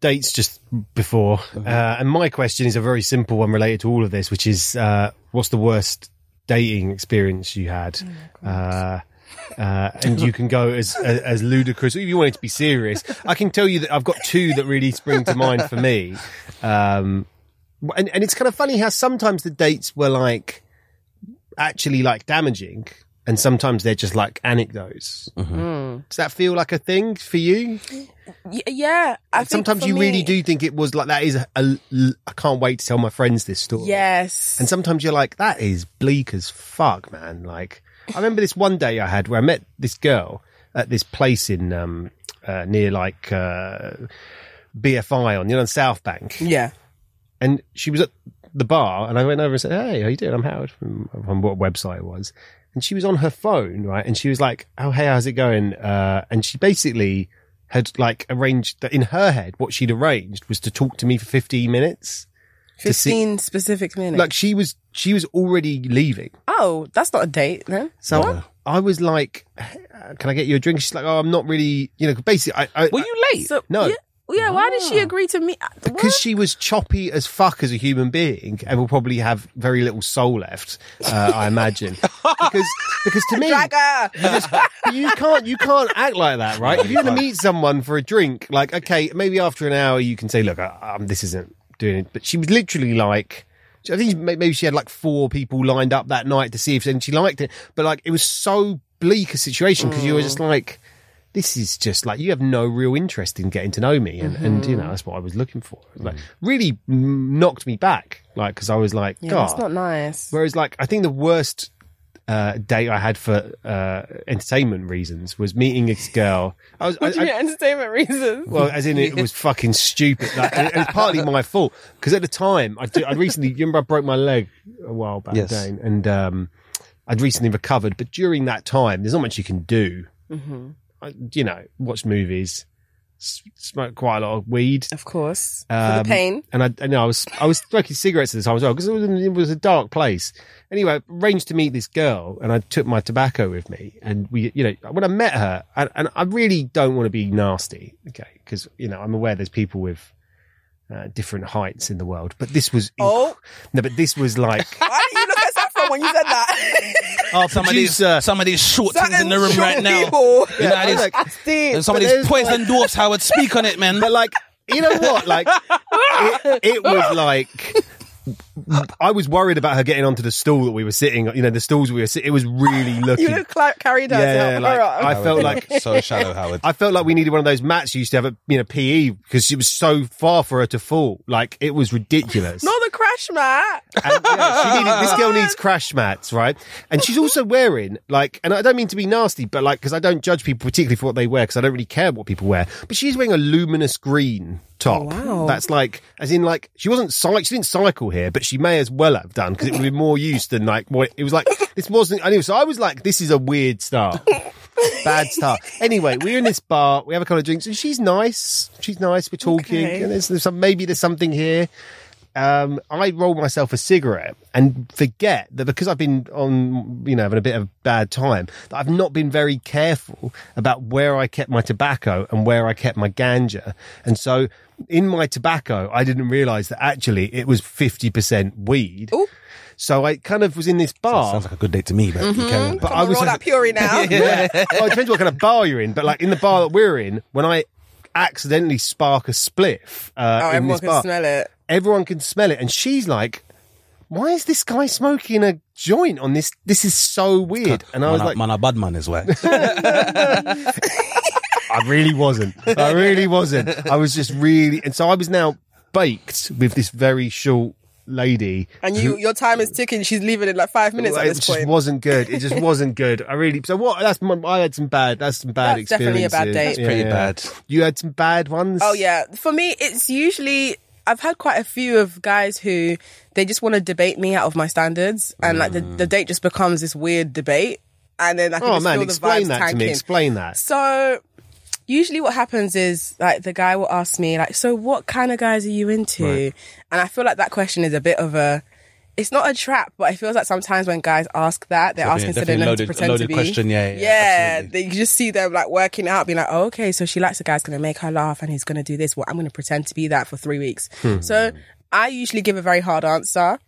dates just before, uh, and my question is a very simple one related to all of this, which is uh, what's the worst dating experience you had? uh, uh, and you can go as, as as ludicrous. If you want it to be serious, I can tell you that I've got two that really spring to mind for me. Um, and and it's kind of funny how sometimes the dates were like actually like damaging and sometimes they're just like anecdotes. Does that feel like a thing for you? Y- yeah. I think sometimes for you really do think it was like that is a, a- I can't wait to tell my friends this story. Yes. And sometimes you're like, that is bleak as fuck, man. Like, I remember this one day I had where I met this girl at this place in, um, uh, near like, uh, BFI on, you know, on South Bank. yeah. And she was at the bar and I went over and said, Hey, how you doing? I'm Howard from, from what website it was. And she was on her phone, right? And she was like, Oh, hey, how's it going? Uh, and she basically had like arranged that in her head, what she'd arranged was to talk to me for 15 minutes. to see. Fifteen specific minutes. Like she was, she was already leaving. oh, that's not a date then. So I was like, "Can I get you a drink?" She's like, "Oh, I'm not really, you know." Basically, I, I Were you late? So No. Yeah, yeah why did she agree to meet? because she was choppy as fuck as a human being and will probably have very little soul left. Uh, I imagine (laughs) because because to me. Drag her. you can't you can't act like that, right? If you're going to meet someone for a drink, like okay, maybe after an hour you can say, "Look, uh, um, this isn't doing it." But she was literally like, I think maybe she had like four people lined up that night to see if and she liked it, but like it was so bleak a situation because you were just like, "This is just like you have no real interest in getting to know me," and and you know that's what I was looking for. It was, Like really mm, knocked me back, like because I was like, Yeah, "God." that's not nice. Whereas, like, I think the worst uh, date I had for uh, entertainment reasons was meeting this girl. I was, (laughs) I, What do you mean, I, entertainment reasons? well, as in it (laughs) was fucking stupid. Like, and it was partly my fault because at the time I I recently, you remember I broke my leg a while back, Yes. Dane, and um, I'd recently recovered. But during that time, there's not much you can do. Mm-hmm. I, you know, watch movies, s- smoke quite a lot of weed. Of course, for Um, the pain. And I, and I was, I was smoking cigarettes at the time as well because it was, it was a dark place. Anyway, I arranged to meet this girl and I took my tobacco with me. And we, you know, when I met her, and, and I really don't want to be nasty, okay, because, you know, I'm aware there's people with uh, different heights in the world, but this was, Oh. no, but this was like, (laughs) Why did you look at Saffron (laughs) when you said that? (laughs) our oh, some of these, producer, some of these short things in the room short right now. people. You know, how these- like, Steve, and some of but these there's poison dwarfs, Howard, speak on it, man. but like, you know what? Like, it, it was like, (laughs) I was worried about her getting onto the stool that we were sitting. You know, the stools we were sitting. It was really (laughs) looking. you look like carried her to yeah, like her up. I felt like so shallow, Howard. (laughs) I felt like we needed one of those mats you used to have at you know PE because it was so far for her to fall. Like it was ridiculous. Not the crash mat. And, yeah, she needed, this girl needs crash mats, right? And she's also wearing like, and I don't mean to be nasty, but like, because I don't judge people particularly for what they wear, because I don't really care what people wear. But she's wearing a luminous green top. Oh, wow. That's like, as in like, she wasn't cycle, she didn't cycle here, but she may as well have done because it would be more use than like what it was like. This wasn't anyway. So I was like, this is a weird start. Bad start. Anyway, we're in this bar. We have a couple of drinks, and she's nice. She's nice. We're talking, Okay. and there's, there's some maybe there's something here um, I roll myself a cigarette and forget that because I've been on, you know, having a bit of a bad time, that I've not been very careful about where I kept my tobacco and where I kept my ganja. And so in my tobacco, I didn't realize that actually it was 50% weed. Ooh. So I kind of was in this bar. Sounds like a good date to me, but you carry on. But I was roll that puree now. (laughs) yeah. Well, it depends what kind of bar you're in, but like in the bar that we're in, when I accidentally spark a spliff uh, Oh, in everyone this can bar, smell it. everyone can smell it, and she's like, "Why is this guy smoking a joint on this? This is so weird." And I was man, like, man, a bad man is why. (laughs) (laughs) I really wasn't. I really wasn't. I was just really, and so I was now baked with this very short lady. And you, your time is ticking. She's leaving in like five minutes at it this just point. wasn't good. It just wasn't good. I really. So what? That's my, I had some bad. That's some bad That's definitely a bad date. That's pretty bad. You had some bad ones. Oh yeah, for me, it's usually I've had quite a few of guys who they just want to debate me out of my standards, and like the, the date just becomes this weird debate, and then I can Oh just man, feel the explain vibes that to me. Explain that. So usually what happens is like the guy will ask me like, so what kind of guys are you into? Right. And I feel like that question is a bit of a. It's not a trap, but it feels like sometimes when guys ask that, they're Definitely- asking so they definitely loaded- pretend loaded to be. question, yeah, yeah, yeah. They, you just see them like working out, being like, oh, okay, so she likes a guy's going to make her laugh and he's going to do this. Well, I'm going to pretend to be that for three weeks. Hmm. So I usually give a very hard answer.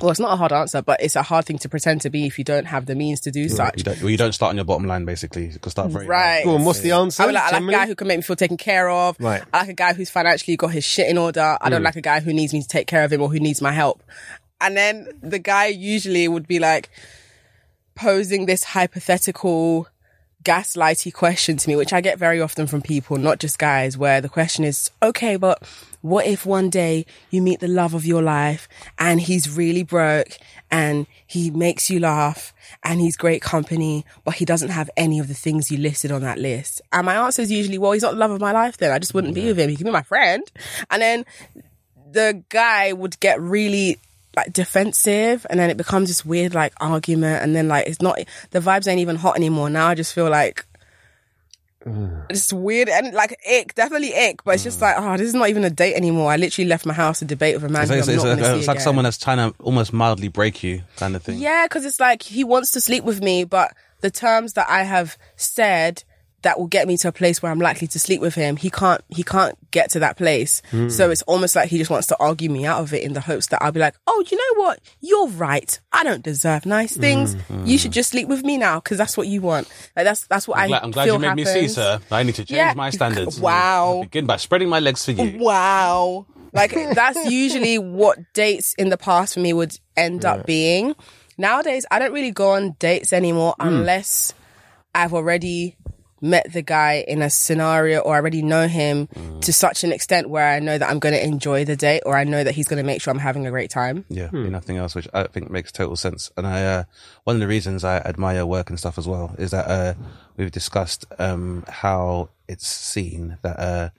Well, it's not a hard answer, but it's a hard thing to pretend to be if you don't have the means to do such. You don't, well, you don't start on your bottom line, basically. You can start very Right. Go on. What's the answer? I would like, I like a guy who can make me feel taken care of. Right. I like a guy who's financially got his shit in order. I don't mm. like a guy who needs me to take care of him or who needs my help. And then the guy usually would be like posing this hypothetical gaslighty question to me, which I get very often from people, not just guys, where the question is, okay, but what if one day you meet the love of your life and he's really broke and he makes you laugh and he's great company, but he doesn't have any of the things you listed on that list? And my answer is usually, well, he's not the love of my life then. I just wouldn't be with him. He can be my friend. And then the guy would get really like defensive and then it becomes this weird like argument and then like it's not the vibes ain't even hot anymore now i just feel like it's weird and like ick, definitely ick. But it's just mm. like, oh, this is not even a date anymore. I literally left my house to debate with a man It's, who it's, I'm it's, not like- it's like someone that's trying to almost mildly break you, kind of thing. Yeah, because it's like he wants to sleep with me, but the terms that I have said that will get me to a place where I'm likely to sleep with him, he can't he can't get to that place. Hmm. So it's almost like he just wants to argue me out of it in the hopes that I'll be like, oh, you know what? You're right. I don't deserve nice hmm. things. Hmm. You should just sleep with me now because that's what you want. Like that's that's what I'm I glad, I'm glad you made me see, sir. I need to change Yeah. my standards. (laughs) Wow. I'll begin by spreading my legs for you. Wow. Like (laughs) that's usually what dates in the past for me would end up being. Nowadays, I don't really go on dates anymore Hmm. unless I've already met the guy in a scenario or I already know him Hmm. to such an extent where I know that I'm going to enjoy the date or I know that he's going to make sure I'm having a great time. Yeah, be nothing else, which I think makes total sense. And I, uh, one of the reasons I admire work and stuff as well is that uh, we've discussed um, how it's seen that uh,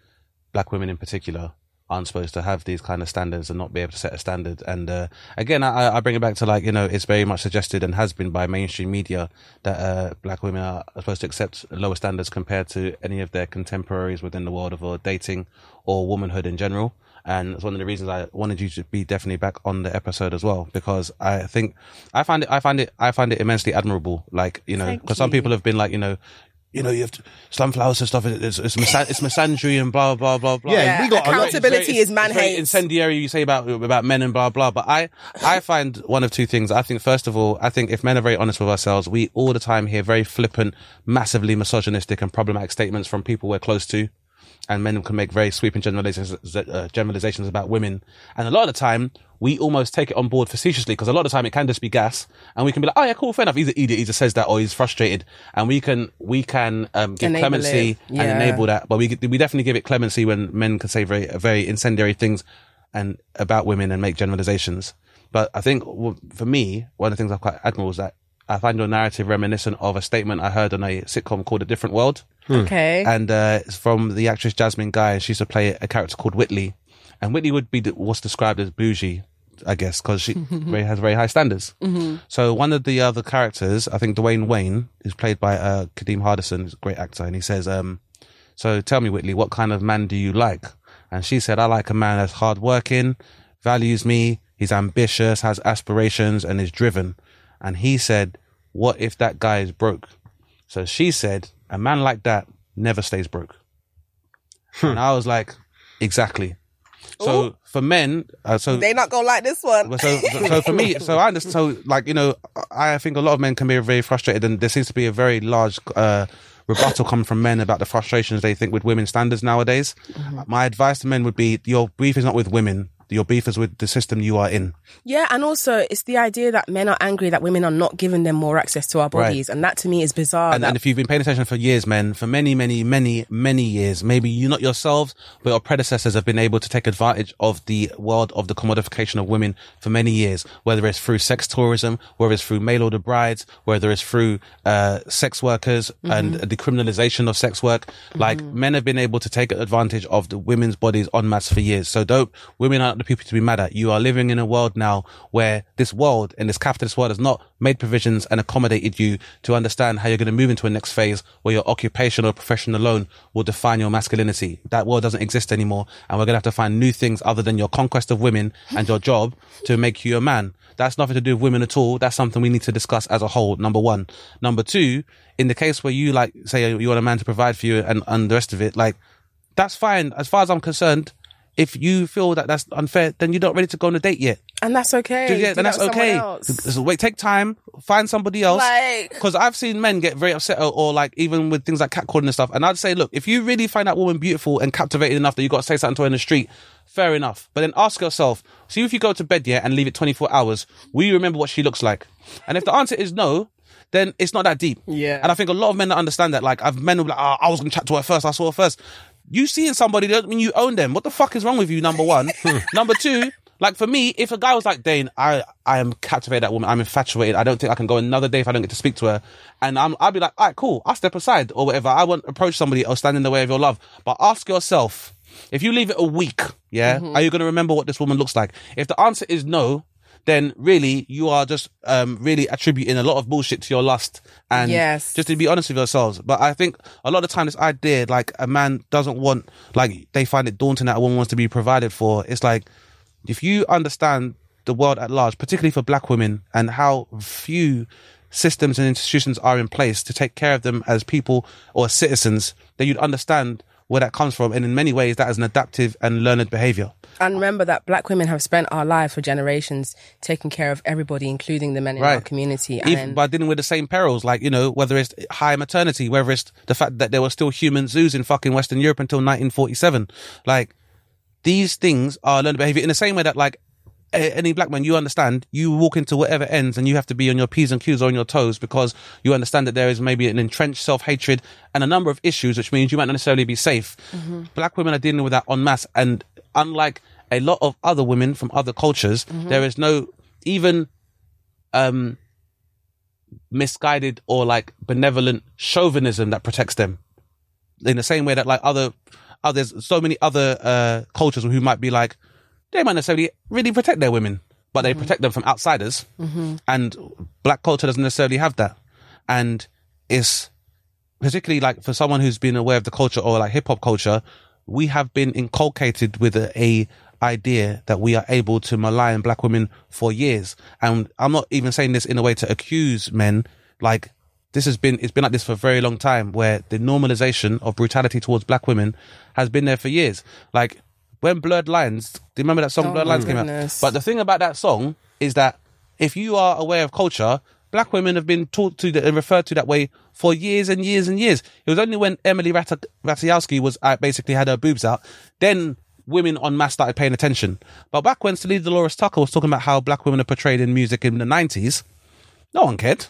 black women in particular aren't supposed to have these kind of standards and not be able to set a standard. And uh, again, I, I bring it back to like you know, it's very much suggested and has been by mainstream media that uh, black women are supposed to accept lower standards compared to any of their contemporaries within the world of uh, dating or womanhood in general. And it's one of the reasons I wanted you to be definitely back on the episode as well, because I think I find it, I find it, I find it immensely admirable. Like, you know, because some people have been like, you know, you know, you have to, Slumflowers and stuff. It's it's, misan- it's misandry and blah blah blah blah. Yeah, Yeah, we got a lot- accountability is man it's very hates. incendiary. You say about about men and blah blah. But I I find one of two things. I think first of all, I think if men are very honest with ourselves, we all the time hear very flippant, massively misogynistic and problematic statements from people we're close to and men can make very sweeping generalizations, uh, generalizations about women. And a lot of the time, we almost take it on board facetiously because a lot of the time it can just be gas, and we can be like, "Oh yeah, cool, fair enough." Either either, either says that or he's frustrated, and we can we can um, give Enable clemency it. and enable that. But we we definitely give it clemency when men can say very very incendiary things and about women and make generalizations. But I think for me, one of the things I quite admire is that I find your narrative reminiscent of a statement I heard on a sitcom called A Different World Okay. and uh, it's from the actress Jasmine Guy. She used to play a character called Whitley, and Whitley would be what's described as bougie, I guess, because she (laughs) very, has very high standards. So one of the other characters, I think Dwayne Wayne, is played by uh, Kadeem Hardison, who's a great actor, and he says, um, "So tell me, Whitley, what kind of man do you like?" And she said, "I like a man that's hardworking, values me, he's ambitious, has aspirations, and is driven." And he said, "What if that guy is broke?" So she said, a man like that never stays broke. And I was like, exactly. So for men, uh, so they not gonna like this one. so, so for me, (laughs) so I understand. So like you know, I think a lot of men can be very frustrated, and there seems to be a very large uh, rebuttal coming from men about the frustrations they think with women's standards nowadays. My advice to men would be: your beef is not with women. Your beef is with the system you are in. Yeah, and also it's the idea that men are angry that women are not giving them more access to our bodies, and that to me is bizarre. And, that and if you've been paying attention for years, men, for many, many, many, many years, maybe you not yourselves, but your predecessors have been able to take advantage of the world of the commodification of women for many years, whether it's through sex tourism, whether it's through mail order brides, whether it's through uh, sex workers and the criminalization of sex work. Like men have been able to take advantage of the women's bodies en masse for years. So don't, women aren't the people to be mad at. You are living in a world now where this world and this capitalist world has not made provisions and accommodated you to understand how you're going to move into a next phase where your occupation or profession alone will define your masculinity. That world doesn't exist anymore. And we're going to have to find new things other than your conquest of women and your job to make you a man. That's nothing to do with women at all. That's something we need to discuss as a whole. Number one. Number two, in the case where you like, say you want a man to provide for you and, and the rest of it, like, that's fine. As far as I'm concerned, if you feel that that's unfair, then you're not ready to go on a date yet. and that's okay. Dude, yeah, Do then that that's okay. So wait, take time, find somebody else. Like- Because I've seen men get very upset or, or like even with things like catcalling and stuff. And I'd say, look, if you really find that woman beautiful and captivating enough that you got to say something to her in the street, fair enough. But then ask yourself, see if you go to bed yet and leave it 24 hours, will you remember what she looks like? And if the answer is no, then it's not that deep. Yeah. And I think a lot of men don't understand that. Like, I've men who be like, oh, I was going to chat to her first. I saw her first. You seeing somebody doesn't mean you own them. What the fuck is wrong with you? Number one. (laughs) number two, like for me, if a guy was like, Dane, I, I am captivated that woman. I'm infatuated. I don't think I can go another day if I don't get to speak to her. And I'm, I'd be like, all right, cool. I'll step aside or whatever. I won't approach somebody or stand in the way of your love. But ask yourself, if you leave it a week, yeah, mm-hmm. are you going to remember what this woman looks like? If the answer is no, then really you are just um, really attributing a lot of bullshit to your lust and Yes. just to be honest with yourselves. But I think a lot of the time this idea like a man doesn't want like they find it daunting that a woman wants to be provided for. It's like if you understand the world at large, particularly for black women and how few systems and institutions are in place to take care of them as people or citizens, then you'd understand where that comes from. And in many ways, that is an adaptive and learned behavior. And remember that black women have spent our lives for generations taking care of everybody, including the men in our community. Even And by dealing with the same perils, like, you know, whether it's high maternity, whether it's the fact that there were still human zoos in fucking Western Europe until 1947. Like, these things are learned behavior in the same way that, like, any black man, you understand, you walk into whatever ends and you have to be on your P's and Q's or on your toes because you understand that there is maybe an entrenched self-hatred and a number of issues, which means you might not necessarily be safe. Black women are dealing with that en masse. And unlike a lot of other women from other cultures, there is no even, um, misguided or like benevolent chauvinism that protects them in the same way that like other there's so many other uh cultures who might be like they might necessarily really protect their women but they protect them from outsiders mm-hmm. and black culture doesn't necessarily have that and it's particularly like for someone who's been aware of the culture or like hip hop culture, we have been inculcated with a, a idea that we are able to malign black women for years. And I'm not even saying this in a way to accuse men. Like this has been, it's been like this for a very long time where the normalization of brutality towards black women has been there for years. Like when Blurred Lines, do you remember that song Oh Blurred Lines came out? But the thing about that song is that if you are aware of culture, black women have been taught to and referred to that way for years and years and years. It was only when Emily Rat- Ratajkowski was uh, basically had her boobs out, then women on mass started paying attention. But back when Celine Delores Tucker was talking about how black women are portrayed in music in the nineties, no one cared.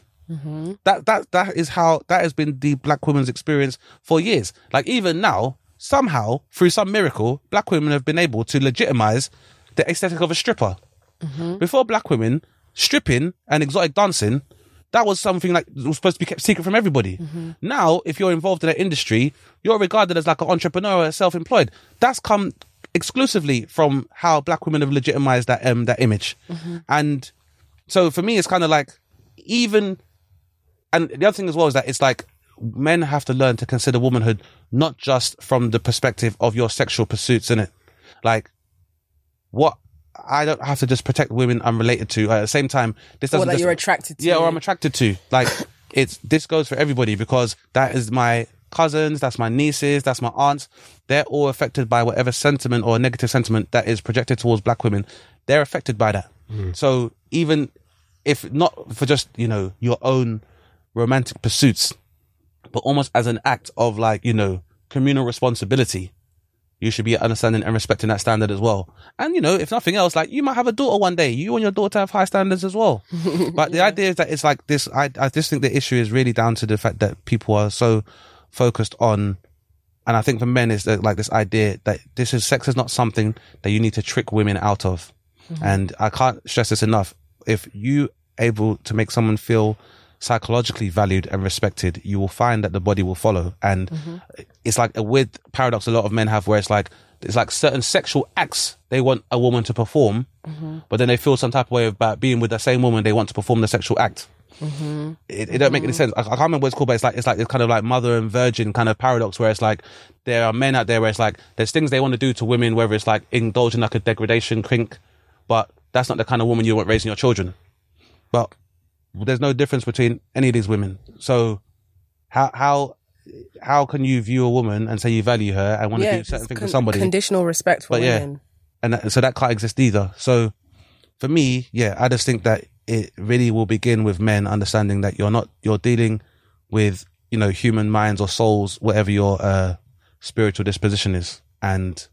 That that that is how that has been the black women's experience for years. Like even now, somehow through some miracle, black women have been able to legitimize the aesthetic of a stripper. Mm-hmm. Before black women, stripping and exotic dancing, that was something like was supposed to be kept secret from everybody. Mm-hmm. Now, if you're involved in that industry, you're regarded as like an entrepreneur or self-employed. That's come exclusively from how black women have legitimized that um that image. Mm-hmm. And so for me, it's kind of like even and the other thing as well is that it's like men have to learn to consider womanhood not just from the perspective of your sexual pursuits in it like what i don't have to just protect women i'm related to at the same time this or doesn't that just- you're attracted to. yeah or i'm attracted to. Like (coughs) it's this goes for everybody because that is my cousins that's my nieces that's my aunts. They're all affected by whatever sentiment or negative sentiment that is projected towards black women. They're affected by that. Mm. So even if not for just you know your own romantic pursuits but almost as an act of like you know communal responsibility you should be understanding and respecting that standard as well. And you know, if nothing else, like you might have a daughter one day. You and your daughter have high standards as well. (laughs) but the idea is that it's like this. I I just think the issue is really down to the fact that people are so focused on, and I think for men is that like this idea that this is sex is not something that you need to trick women out of. Mm-hmm. And I can't stress this enough. If you able to make someone feel psychologically valued and respected, you will find that the body will follow. And mm-hmm. it's like a weird paradox a lot of men have where it's like, it's like certain sexual acts they want a woman to perform, mm-hmm. but then they feel some type of way about being with the same woman they want to perform the sexual act. Mm-hmm. It, it don't make any sense. I, I can't remember what it's called, but it's like it's like this kind of like mother and virgin kind of paradox where it's like there are men out there where it's like there's things they want to do to women, whether it's like indulging like a degradation kink, but that's not the kind of woman you want raising your children. But there's no difference between any of these women. So how how how can you view a woman and say you value her and want to do certain things con- for somebody? Conditional respect for But yeah. women. and that, so that can't exist either. So for me, yeah, I just think that it really will begin with men understanding that you're not you're dealing with you know human minds or souls, whatever your uh, spiritual disposition is, and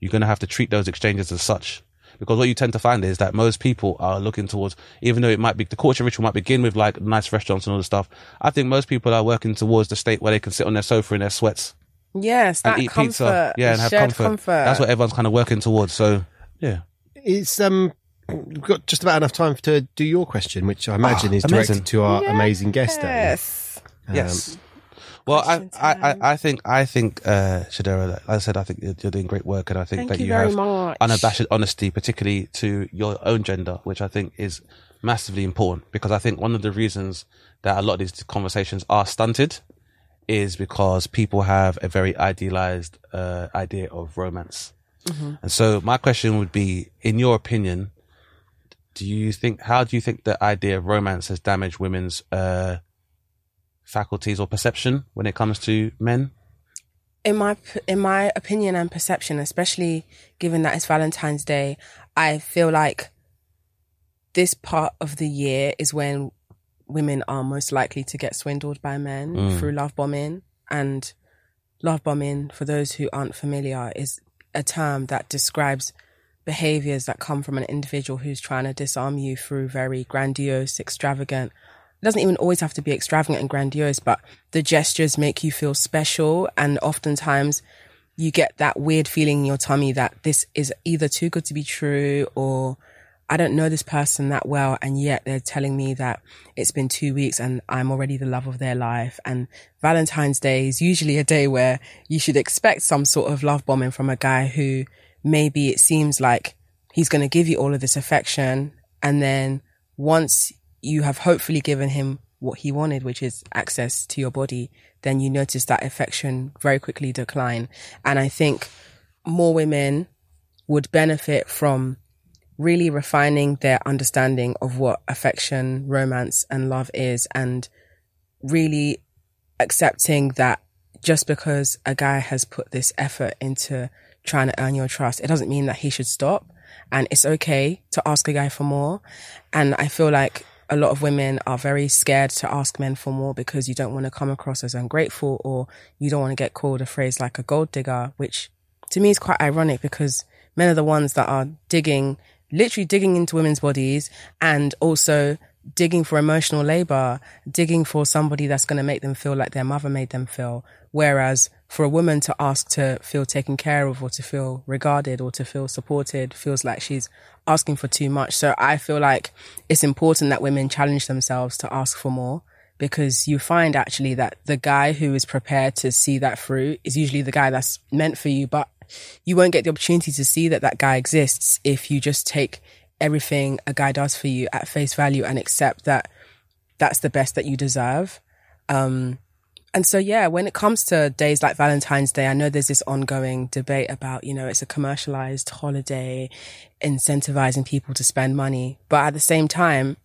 you're gonna have to treat those exchanges as such. Because what you tend to find is that most people are looking towards, even though it might be the courtship ritual might begin with like nice restaurants and all the stuff. I think most people are working towards the state where they can sit on their sofa in their sweats Yes, that and eat comfort, pizza, yeah, and have shared comfort. That's what everyone's kind of working towards. So yeah. It's um, we've got just about enough time to do your question, which I imagine Ah, is amazing. directed to our amazing guest. Dane. Yes. Um, Yes. Well, I. I, I think, I think, uh, Chidera, like I said, I think you're, you're doing great work, and I think Thank that you you, have much. unabashed honesty, particularly to your own gender, which I think is massively important. Because I think one of the reasons that a lot of these conversations are stunted is because people have a very idealized uh, idea of romance. Mm-hmm. And so, my question would be, in your opinion, do you think how do you think the idea of romance has damaged women's uh, faculties or perception when it comes to men? in my in my opinion and perception, especially given that it's Valentine's Day, I feel like this part of the year is when women are most likely to get swindled by men mm. through love bombing. And love bombing, for those who aren't familiar, is a term that describes behaviors that come from an individual who's trying to disarm you through very grandiose, extravagant. It doesn't even always have to be extravagant and grandiose, but the gestures make you feel special. And oftentimes you get that weird feeling in your tummy that this is either too good to be true or I don't know this person that well. And yet they're telling me that it's been two weeks and I'm already the love of their life. And Valentine's Day is usually a day where you should expect some sort of love bombing from a guy who maybe it seems like he's going to give you all of this affection. And then once you have hopefully given him what he wanted, which is access to your body, then you notice that affection very quickly decline. And I think more women would benefit from really refining their understanding of what affection, romance, and love is, and really accepting that just because a guy has put this effort into trying to earn your trust, it doesn't mean that he should stop. And it's okay to ask a guy for more. And I feel like a lot of women are very scared to ask men for more because you don't want to come across as ungrateful or you don't want to get called a phrase like a gold digger, which to me is quite ironic because men are the ones that are digging, literally digging into women's bodies and also digging for emotional labor, digging for somebody that's going to make them feel like their mother made them feel. Whereas for a woman to ask to feel taken care of or to feel regarded or to feel supported feels like she's asking for too much. So I feel like it's important that women challenge themselves to ask for more because you find actually that the guy who is prepared to see that through is usually the guy that's meant for you, but you won't get the opportunity to see that that guy exists if you just take everything a guy does for you at face value and accept that that's the best that you deserve. Um, and so, yeah, when it comes to days like Valentine's Day, I know there's this ongoing debate about, you know, it's a commercialized holiday, incentivizing people to spend money. But at the same time,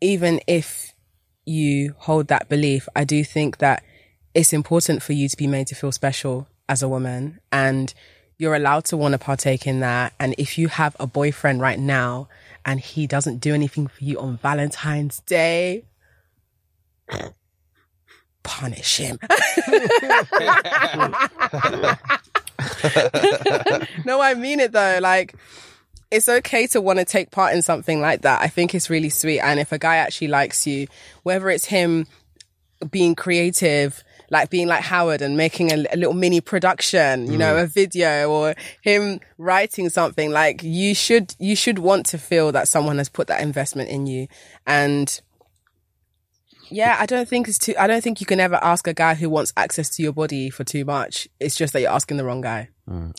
even if you hold that belief, I do think that it's important for you to be made to feel special as a woman and you're allowed to want to partake in that. And if you have a boyfriend right now and he doesn't do anything for you on Valentine's Day, punish him. (laughs) no, I mean it though. Like, it's okay to want to take part in something like that. I think it's really sweet. And if a guy actually likes you, whether it's him being creative, like being like Howard and making a, a little mini production, you know, mm. a video or him writing something, like you should, you should want to feel that someone has put that investment in you. And yeah, I don't think it's too, I don't think you can ever ask a guy who wants access to your body for too much. It's just that you're asking the wrong guy.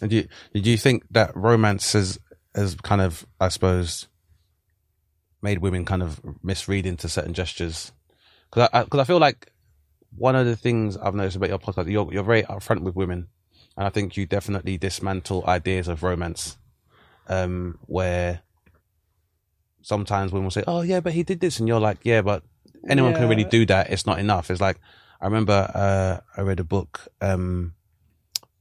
And do you, you think that romance has, has kind of, I suppose, made women kind of misread into certain gestures? Because I, because I feel like one of the things I've noticed about your podcast, you're, you're very upfront with women. And I think you definitely dismantle ideas of romance, um, where sometimes women will say, "Oh yeah, but he did this," and you're like, "Yeah, but anyone can really do that. It's not enough." It's like I remember uh, I read a book um,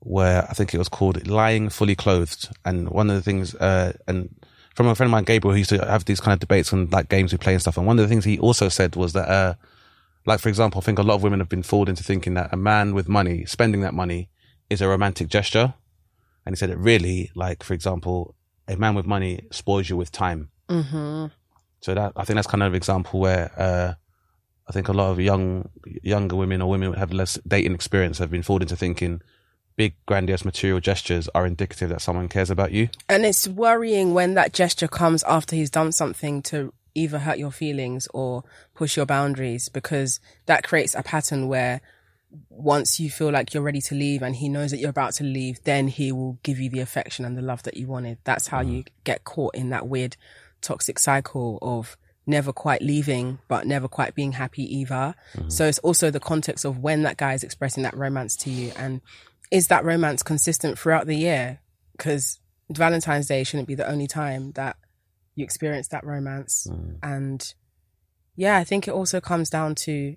where I think it was called "Lying Fully Clothed," and one of the things, uh, and from a friend of mine, Gabriel, who used to have these kind of debates on like games we play and stuff. And one of the things he also said was that, uh, like for example, I think a lot of women have been fooled into thinking that a man with money spending that money is a romantic gesture, and he said it really, like for example, a man with money spoils you with time. Mm-hmm. So that I think that's kind of an example where uh, I think a lot of young younger women or women who have less dating experience have been fooled into thinking big grandiose material gestures are indicative that someone cares about you. And it's worrying when that gesture comes after he's done something to either hurt your feelings or push your boundaries because that creates a pattern where once you feel like you're ready to leave and he knows that you're about to leave, then he will give you the affection and the love that you wanted. That's how mm. you get caught in that weird toxic cycle of never quite leaving, but never quite being happy either. Mm-hmm. So it's also the context of when that guy is expressing that romance to you. And is that romance consistent throughout the year? Because Valentine's Day shouldn't be the only time that you experience that romance. Mm. And yeah, I think it also comes down to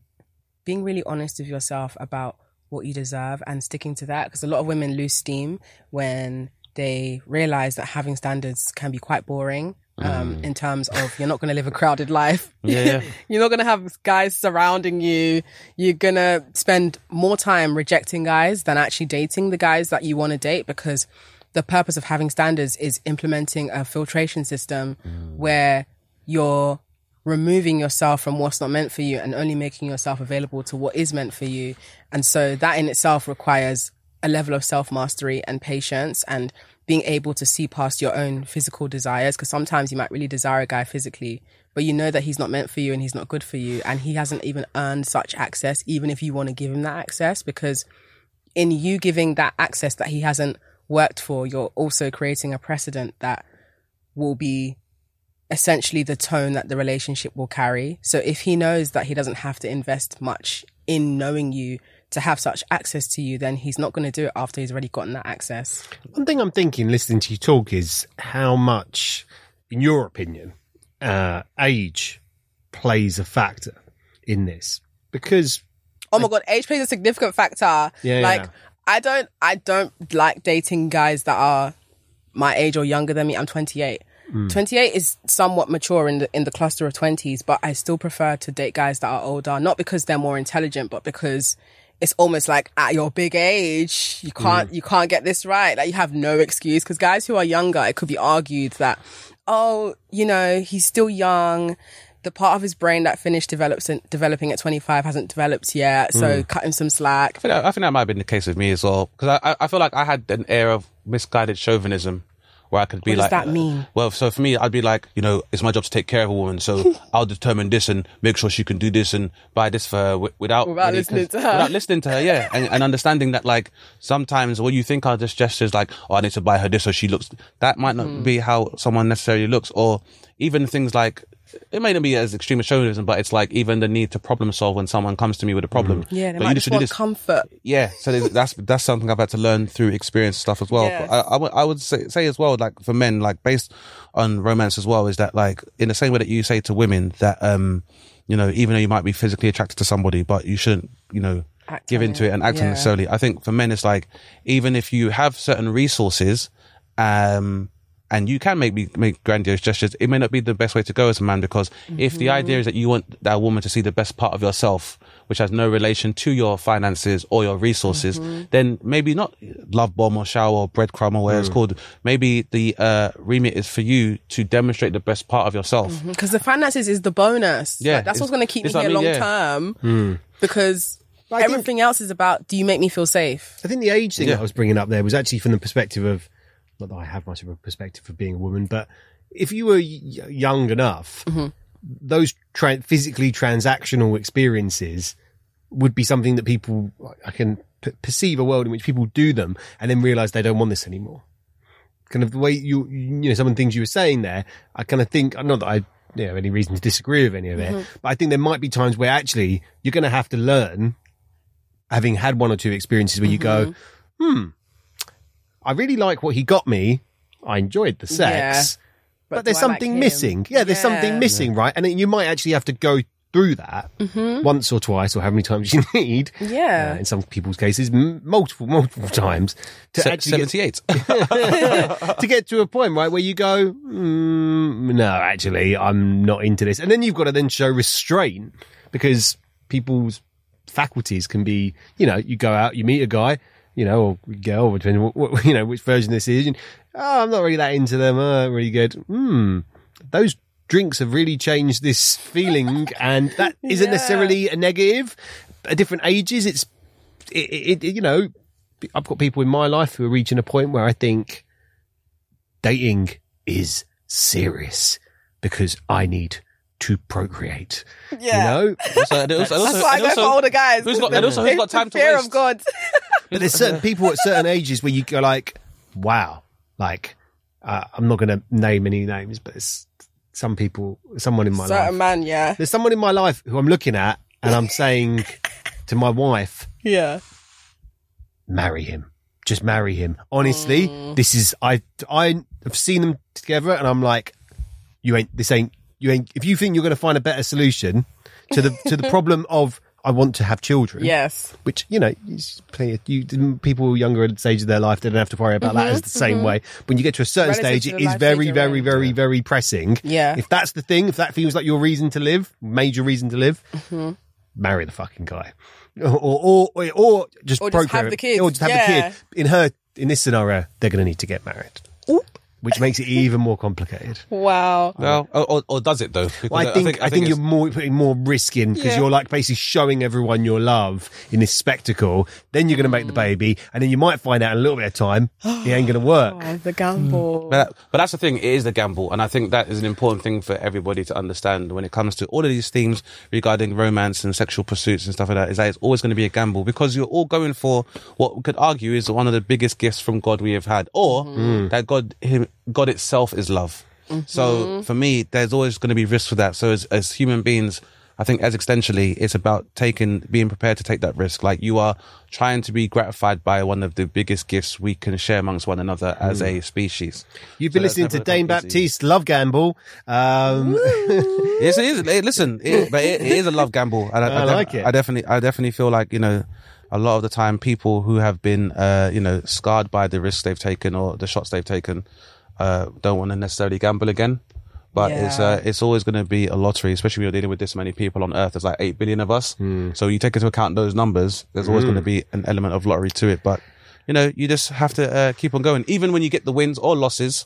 being really honest with yourself about what you deserve and sticking to that. Because a lot of women lose steam when they realize that having standards can be quite boring. Um, in terms of you're not going to live a crowded life. (laughs) Yeah, yeah. (laughs) you're not going to have guys surrounding you. You're going to spend more time rejecting guys than actually dating the guys that you want to date because the purpose of having standards is implementing a filtration system where you're removing yourself from what's not meant for you and only making yourself available to what is meant for you. And so that in itself requires a level of self mastery and patience and being able to see past your own physical desires. Cause sometimes you might really desire a guy physically, but you know that he's not meant for you and he's not good for you. And he hasn't even earned such access, even if you want to give him that access, because in you giving that access that he hasn't worked for, you're also creating a precedent that will be essentially the tone that the relationship will carry. So if he knows that he doesn't have to invest much in knowing you to have such access to you, then he's not going to do it after he's already gotten that access. One thing I'm thinking, listening to you talk, is how much, in your opinion, uh, age plays a factor in this. Because Oh my god, age plays a significant factor. Yeah, like yeah. I don't I don't like dating guys that are my age or younger than me. I'm 28. Hmm. 28 is somewhat mature in the in the cluster of 20s, but I still prefer to date guys that are older, not because they're more intelligent, but because it's almost like at your big age, you can't Hmm. you can't get this right. Like you have no excuse because guys who are younger, it could be argued that oh, you know, he's still young. The part of his brain that finished develops developing at 25 hasn't developed yet, so cut him some slack. I think, that, I think that might have been the case with me as well. Because I, I, I feel like I had an air of misguided chauvinism where I could be What does that mean? Well, so for me, I'd be like, you know, it's my job to take care of a woman, so (laughs) I'll determine this and make sure she can do this and buy this for her wi- without Without listening to her. without listening to her, yeah, and, and understanding that like sometimes what you think are just gestures, like, oh, I need to buy her this so she looks. That might not Mm-hmm. be how someone necessarily looks, or even things like. It may not be as extreme as chauvinism, but it's like even the need to problem solve when someone comes to me with a problem. Yeah, they But might you just want this. comfort. Yeah, so (laughs) that's that's something I've had to learn through experience stuff as well. Yes. But I, I would say, say as well, like for men, like based on romance as well, is that like in the same way that you say to women that um you know even though you might be physically attracted to somebody, but you shouldn't you know Act give into it. it and act on it Yeah. necessarily. I think for men, it's like even if you have certain resources, um. And you can make make grandiose gestures. It may not be the best way to go as a man because if the idea is that you want that woman to see the best part of yourself, which has no relation to your finances or your resources, then maybe not love bomb or shower or breadcrumb or whatever it's mm. called. Maybe the uh, remit is for you to demonstrate the best part of yourself. Mm-hmm. Because the finances is the bonus. Yeah, Like, that's what's going to keep me it's what I here mean, long yeah. term. Mm. Because I think- everything else is about do you make me feel safe? I think the age thing Yeah. that I was bringing up there was actually from the perspective of, not that I have much of a perspective for being a woman, but if you were y- young enough, mm-hmm. those tra- physically transactional experiences would be something that people, I can p- perceive a world in which people do them and then realize they don't want this anymore. Kind of the way you, you know, some of the things you were saying there, I kind of think, not that I, you know, have any reason to disagree with any of it, mm-hmm. but I think there might be times where actually you're going to have to learn having had one or two experiences where you go, mm-hmm. hmm, I really like what he got me. I enjoyed the sex, but, But there's do I like something missing. Yeah, there's Yeah. something missing, right? And then you might actually have to go through that once or twice or how many times (laughs) you need. Yeah. Uh, in some people's cases, m- multiple, multiple times to Se- actually get, 78. (laughs) to get to a point, right, where you go, mm, no, actually, I'm not into this. And then you've got to then show restraint because people's faculties can be, you know, you go out, you meet a guy, you know, or girl, depending what, what, (laughs) you know, which version this is. And, oh, I'm not really that into them. Oh, really good. Hmm. Those drinks have really changed this feeling. (laughs) and that isn't Yeah. necessarily a negative. At different ages, it's, it, it, it, you know, I've got people in my life who are reaching a point where I think dating is serious because I need to procreate. Yeah. You know? (laughs) Also, and also, and also, That's why I go for older guys. Who's got, and also, who's got time to Fear waste? of God. But there's certain (laughs) people at certain ages where you go like, wow, like, uh, I'm not going to name any names, but it's some people, someone in my Certain life. man, yeah. There's someone in my life who I'm looking at and I'm saying to my wife, Yeah. marry him. Just marry him. Honestly, Mm. this is I I have seen them together and I'm like, you ain't this ain't you ain't if you think you're gonna find a better solution to the to the (laughs) problem of I want to have children. Yes. Which, you know, you, people younger at the stage of their life, they don't have to worry about that as the same way. When you get to a certain Mm-hmm, Relative stage, it is very, stage very, very, very pressing. Yeah. If that's the thing, if that feels like your reason to live, major reason to live, Mm-hmm. marry the fucking guy. Or, or, or, or just Or just have the kids, Or just have yeah. the kid. In her, in this scenario, they're going to need to get married. Which makes it even more complicated. Wow. Well, or, or, or does it though? Because Well, I think I think, you're it's- more putting more risk in because Yeah. you're like basically showing everyone your love in this spectacle. Then you're going to make Mm. the baby, and then you might find out in a little bit of time (gasps) it ain't going to work. Oh, the gamble. But, but that's the thing. It is the gamble, and I think that is an important thing for everybody to understand when it comes to all of these themes regarding romance and sexual pursuits and stuff like that. Is that it's always going to be a gamble because you're all going for what we could argue is one of the biggest gifts from God we have had, or that God, him, God itself is love. So for me, there's always going to be risk for that. So as as human beings. I think as extensionally, it's about taking, being prepared to take that risk. Like you are trying to be gratified by one of the biggest gifts we can share amongst one another as a species. You've been So that's listening to never Dane. Baptiste Love Gamble. Um, (laughs) Yes, it is. It- listen, it, but it, it is a love gamble, and I, I def- like it. I definitely, I definitely feel like you know, a lot of the time, people who have been, uh, you know, scarred by the risks they've taken or the shots they've taken, uh, don't want to necessarily gamble again. But it's uh, it's always going to be a lottery, especially when you're dealing with this many people on Earth. There's like eight billion of us, so you take into account those numbers. There's always going to be an element of lottery to it. But you know, you just have to uh, keep on going, even when you get the wins or losses.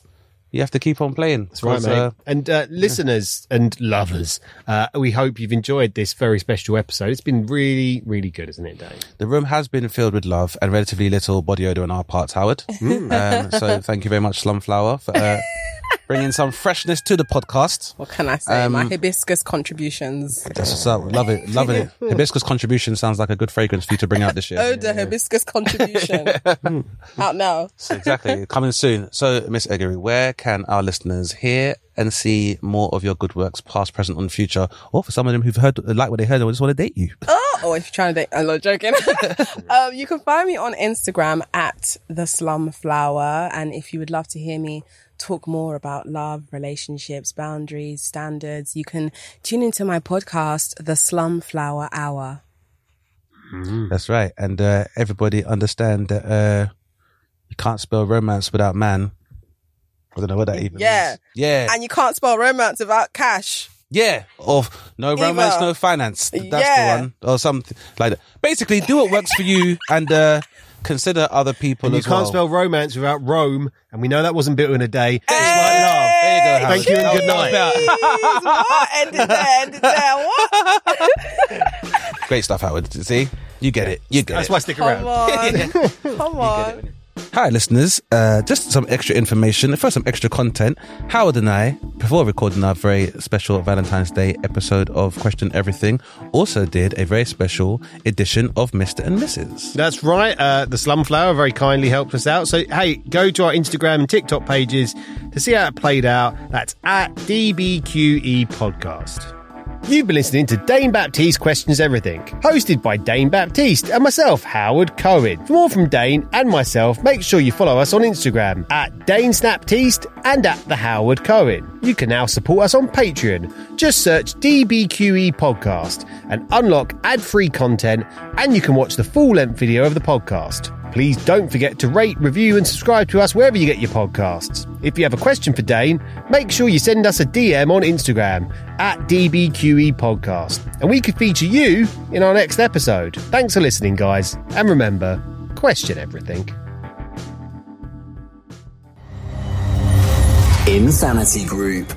You have to keep on playing. That's right, mate. and uh, listeners and lovers, uh, we hope you've enjoyed this very special episode. It's been really, really good, isn't it, Dane? The room has been filled with love and relatively little body odor on our parts, Howard. (laughs) Um, so thank you very much, Slumflower, for uh, bringing some freshness to the podcast. What can I say? Um, My hibiscus contributions. That's what's up. Love it. Loving it. (laughs) Hibiscus contribution sounds like a good fragrance for you to bring out this year. (laughs) Oh, the hibiscus contribution. (laughs) Out now. exactly. Coming soon. So, Miss Eggerue, where can our listeners hear and see more of your good works, past, present, and future? Or for some of them who've heard, like what they heard, and just want to date you. Oh, or if you're trying to date, I'm not joking. (laughs) um, you can find me on Instagram at the Slumflower, and if you would love to hear me talk more about love, relationships, boundaries, standards, you can tune into my podcast, The Slumflower Hour. That's right. And uh, everybody understand that uh, you can't spell romance without man. I don't know what that even Yeah. means. Yeah. And you can't spell romance without cash. Yeah. Or no romance, no finance. That's Yeah. the one. Or something like that. Basically, do what works for you and uh, consider other people And you can't well. spell romance without Rome, and we know that wasn't built in a day. It's Hey! love. There you go, Howard. Thank you and good night. that was what? Ended there, ended there. What? (laughs) Great stuff, Howard. See? You get it. You get That's it. That's why I stick Come around. on. Come on. (laughs) Hi, listeners. Uh, just some extra information, first some extra content. Howard and I, before recording our very special Valentine's Day episode of Question Everything, also did a very special edition of Mr. and Mrs. That's right. Uh, the Slumflower very kindly helped us out. So, hey, go to our Instagram and TikTok pages to see how it played out. That's at DBQE Podcast. You've been listening to Dane Baptiste Questions Everything, hosted by Dane Baptiste and myself, Howard Cohen. For more from Dane and myself, make sure you follow us on Instagram at Dane and at the Howard Cohen. You can now support us on Patreon. Just search DBQE Podcast and unlock ad-free content, and you can watch the full-length video of the podcast. Please don't forget to rate, review, and subscribe to us wherever you get your podcasts. If you have a question for Dane, make sure you send us a DM on Instagram at DBQE Podcast, and we could feature you in our next episode. Thanks for listening, guys, and remember, question everything. Insanity Group.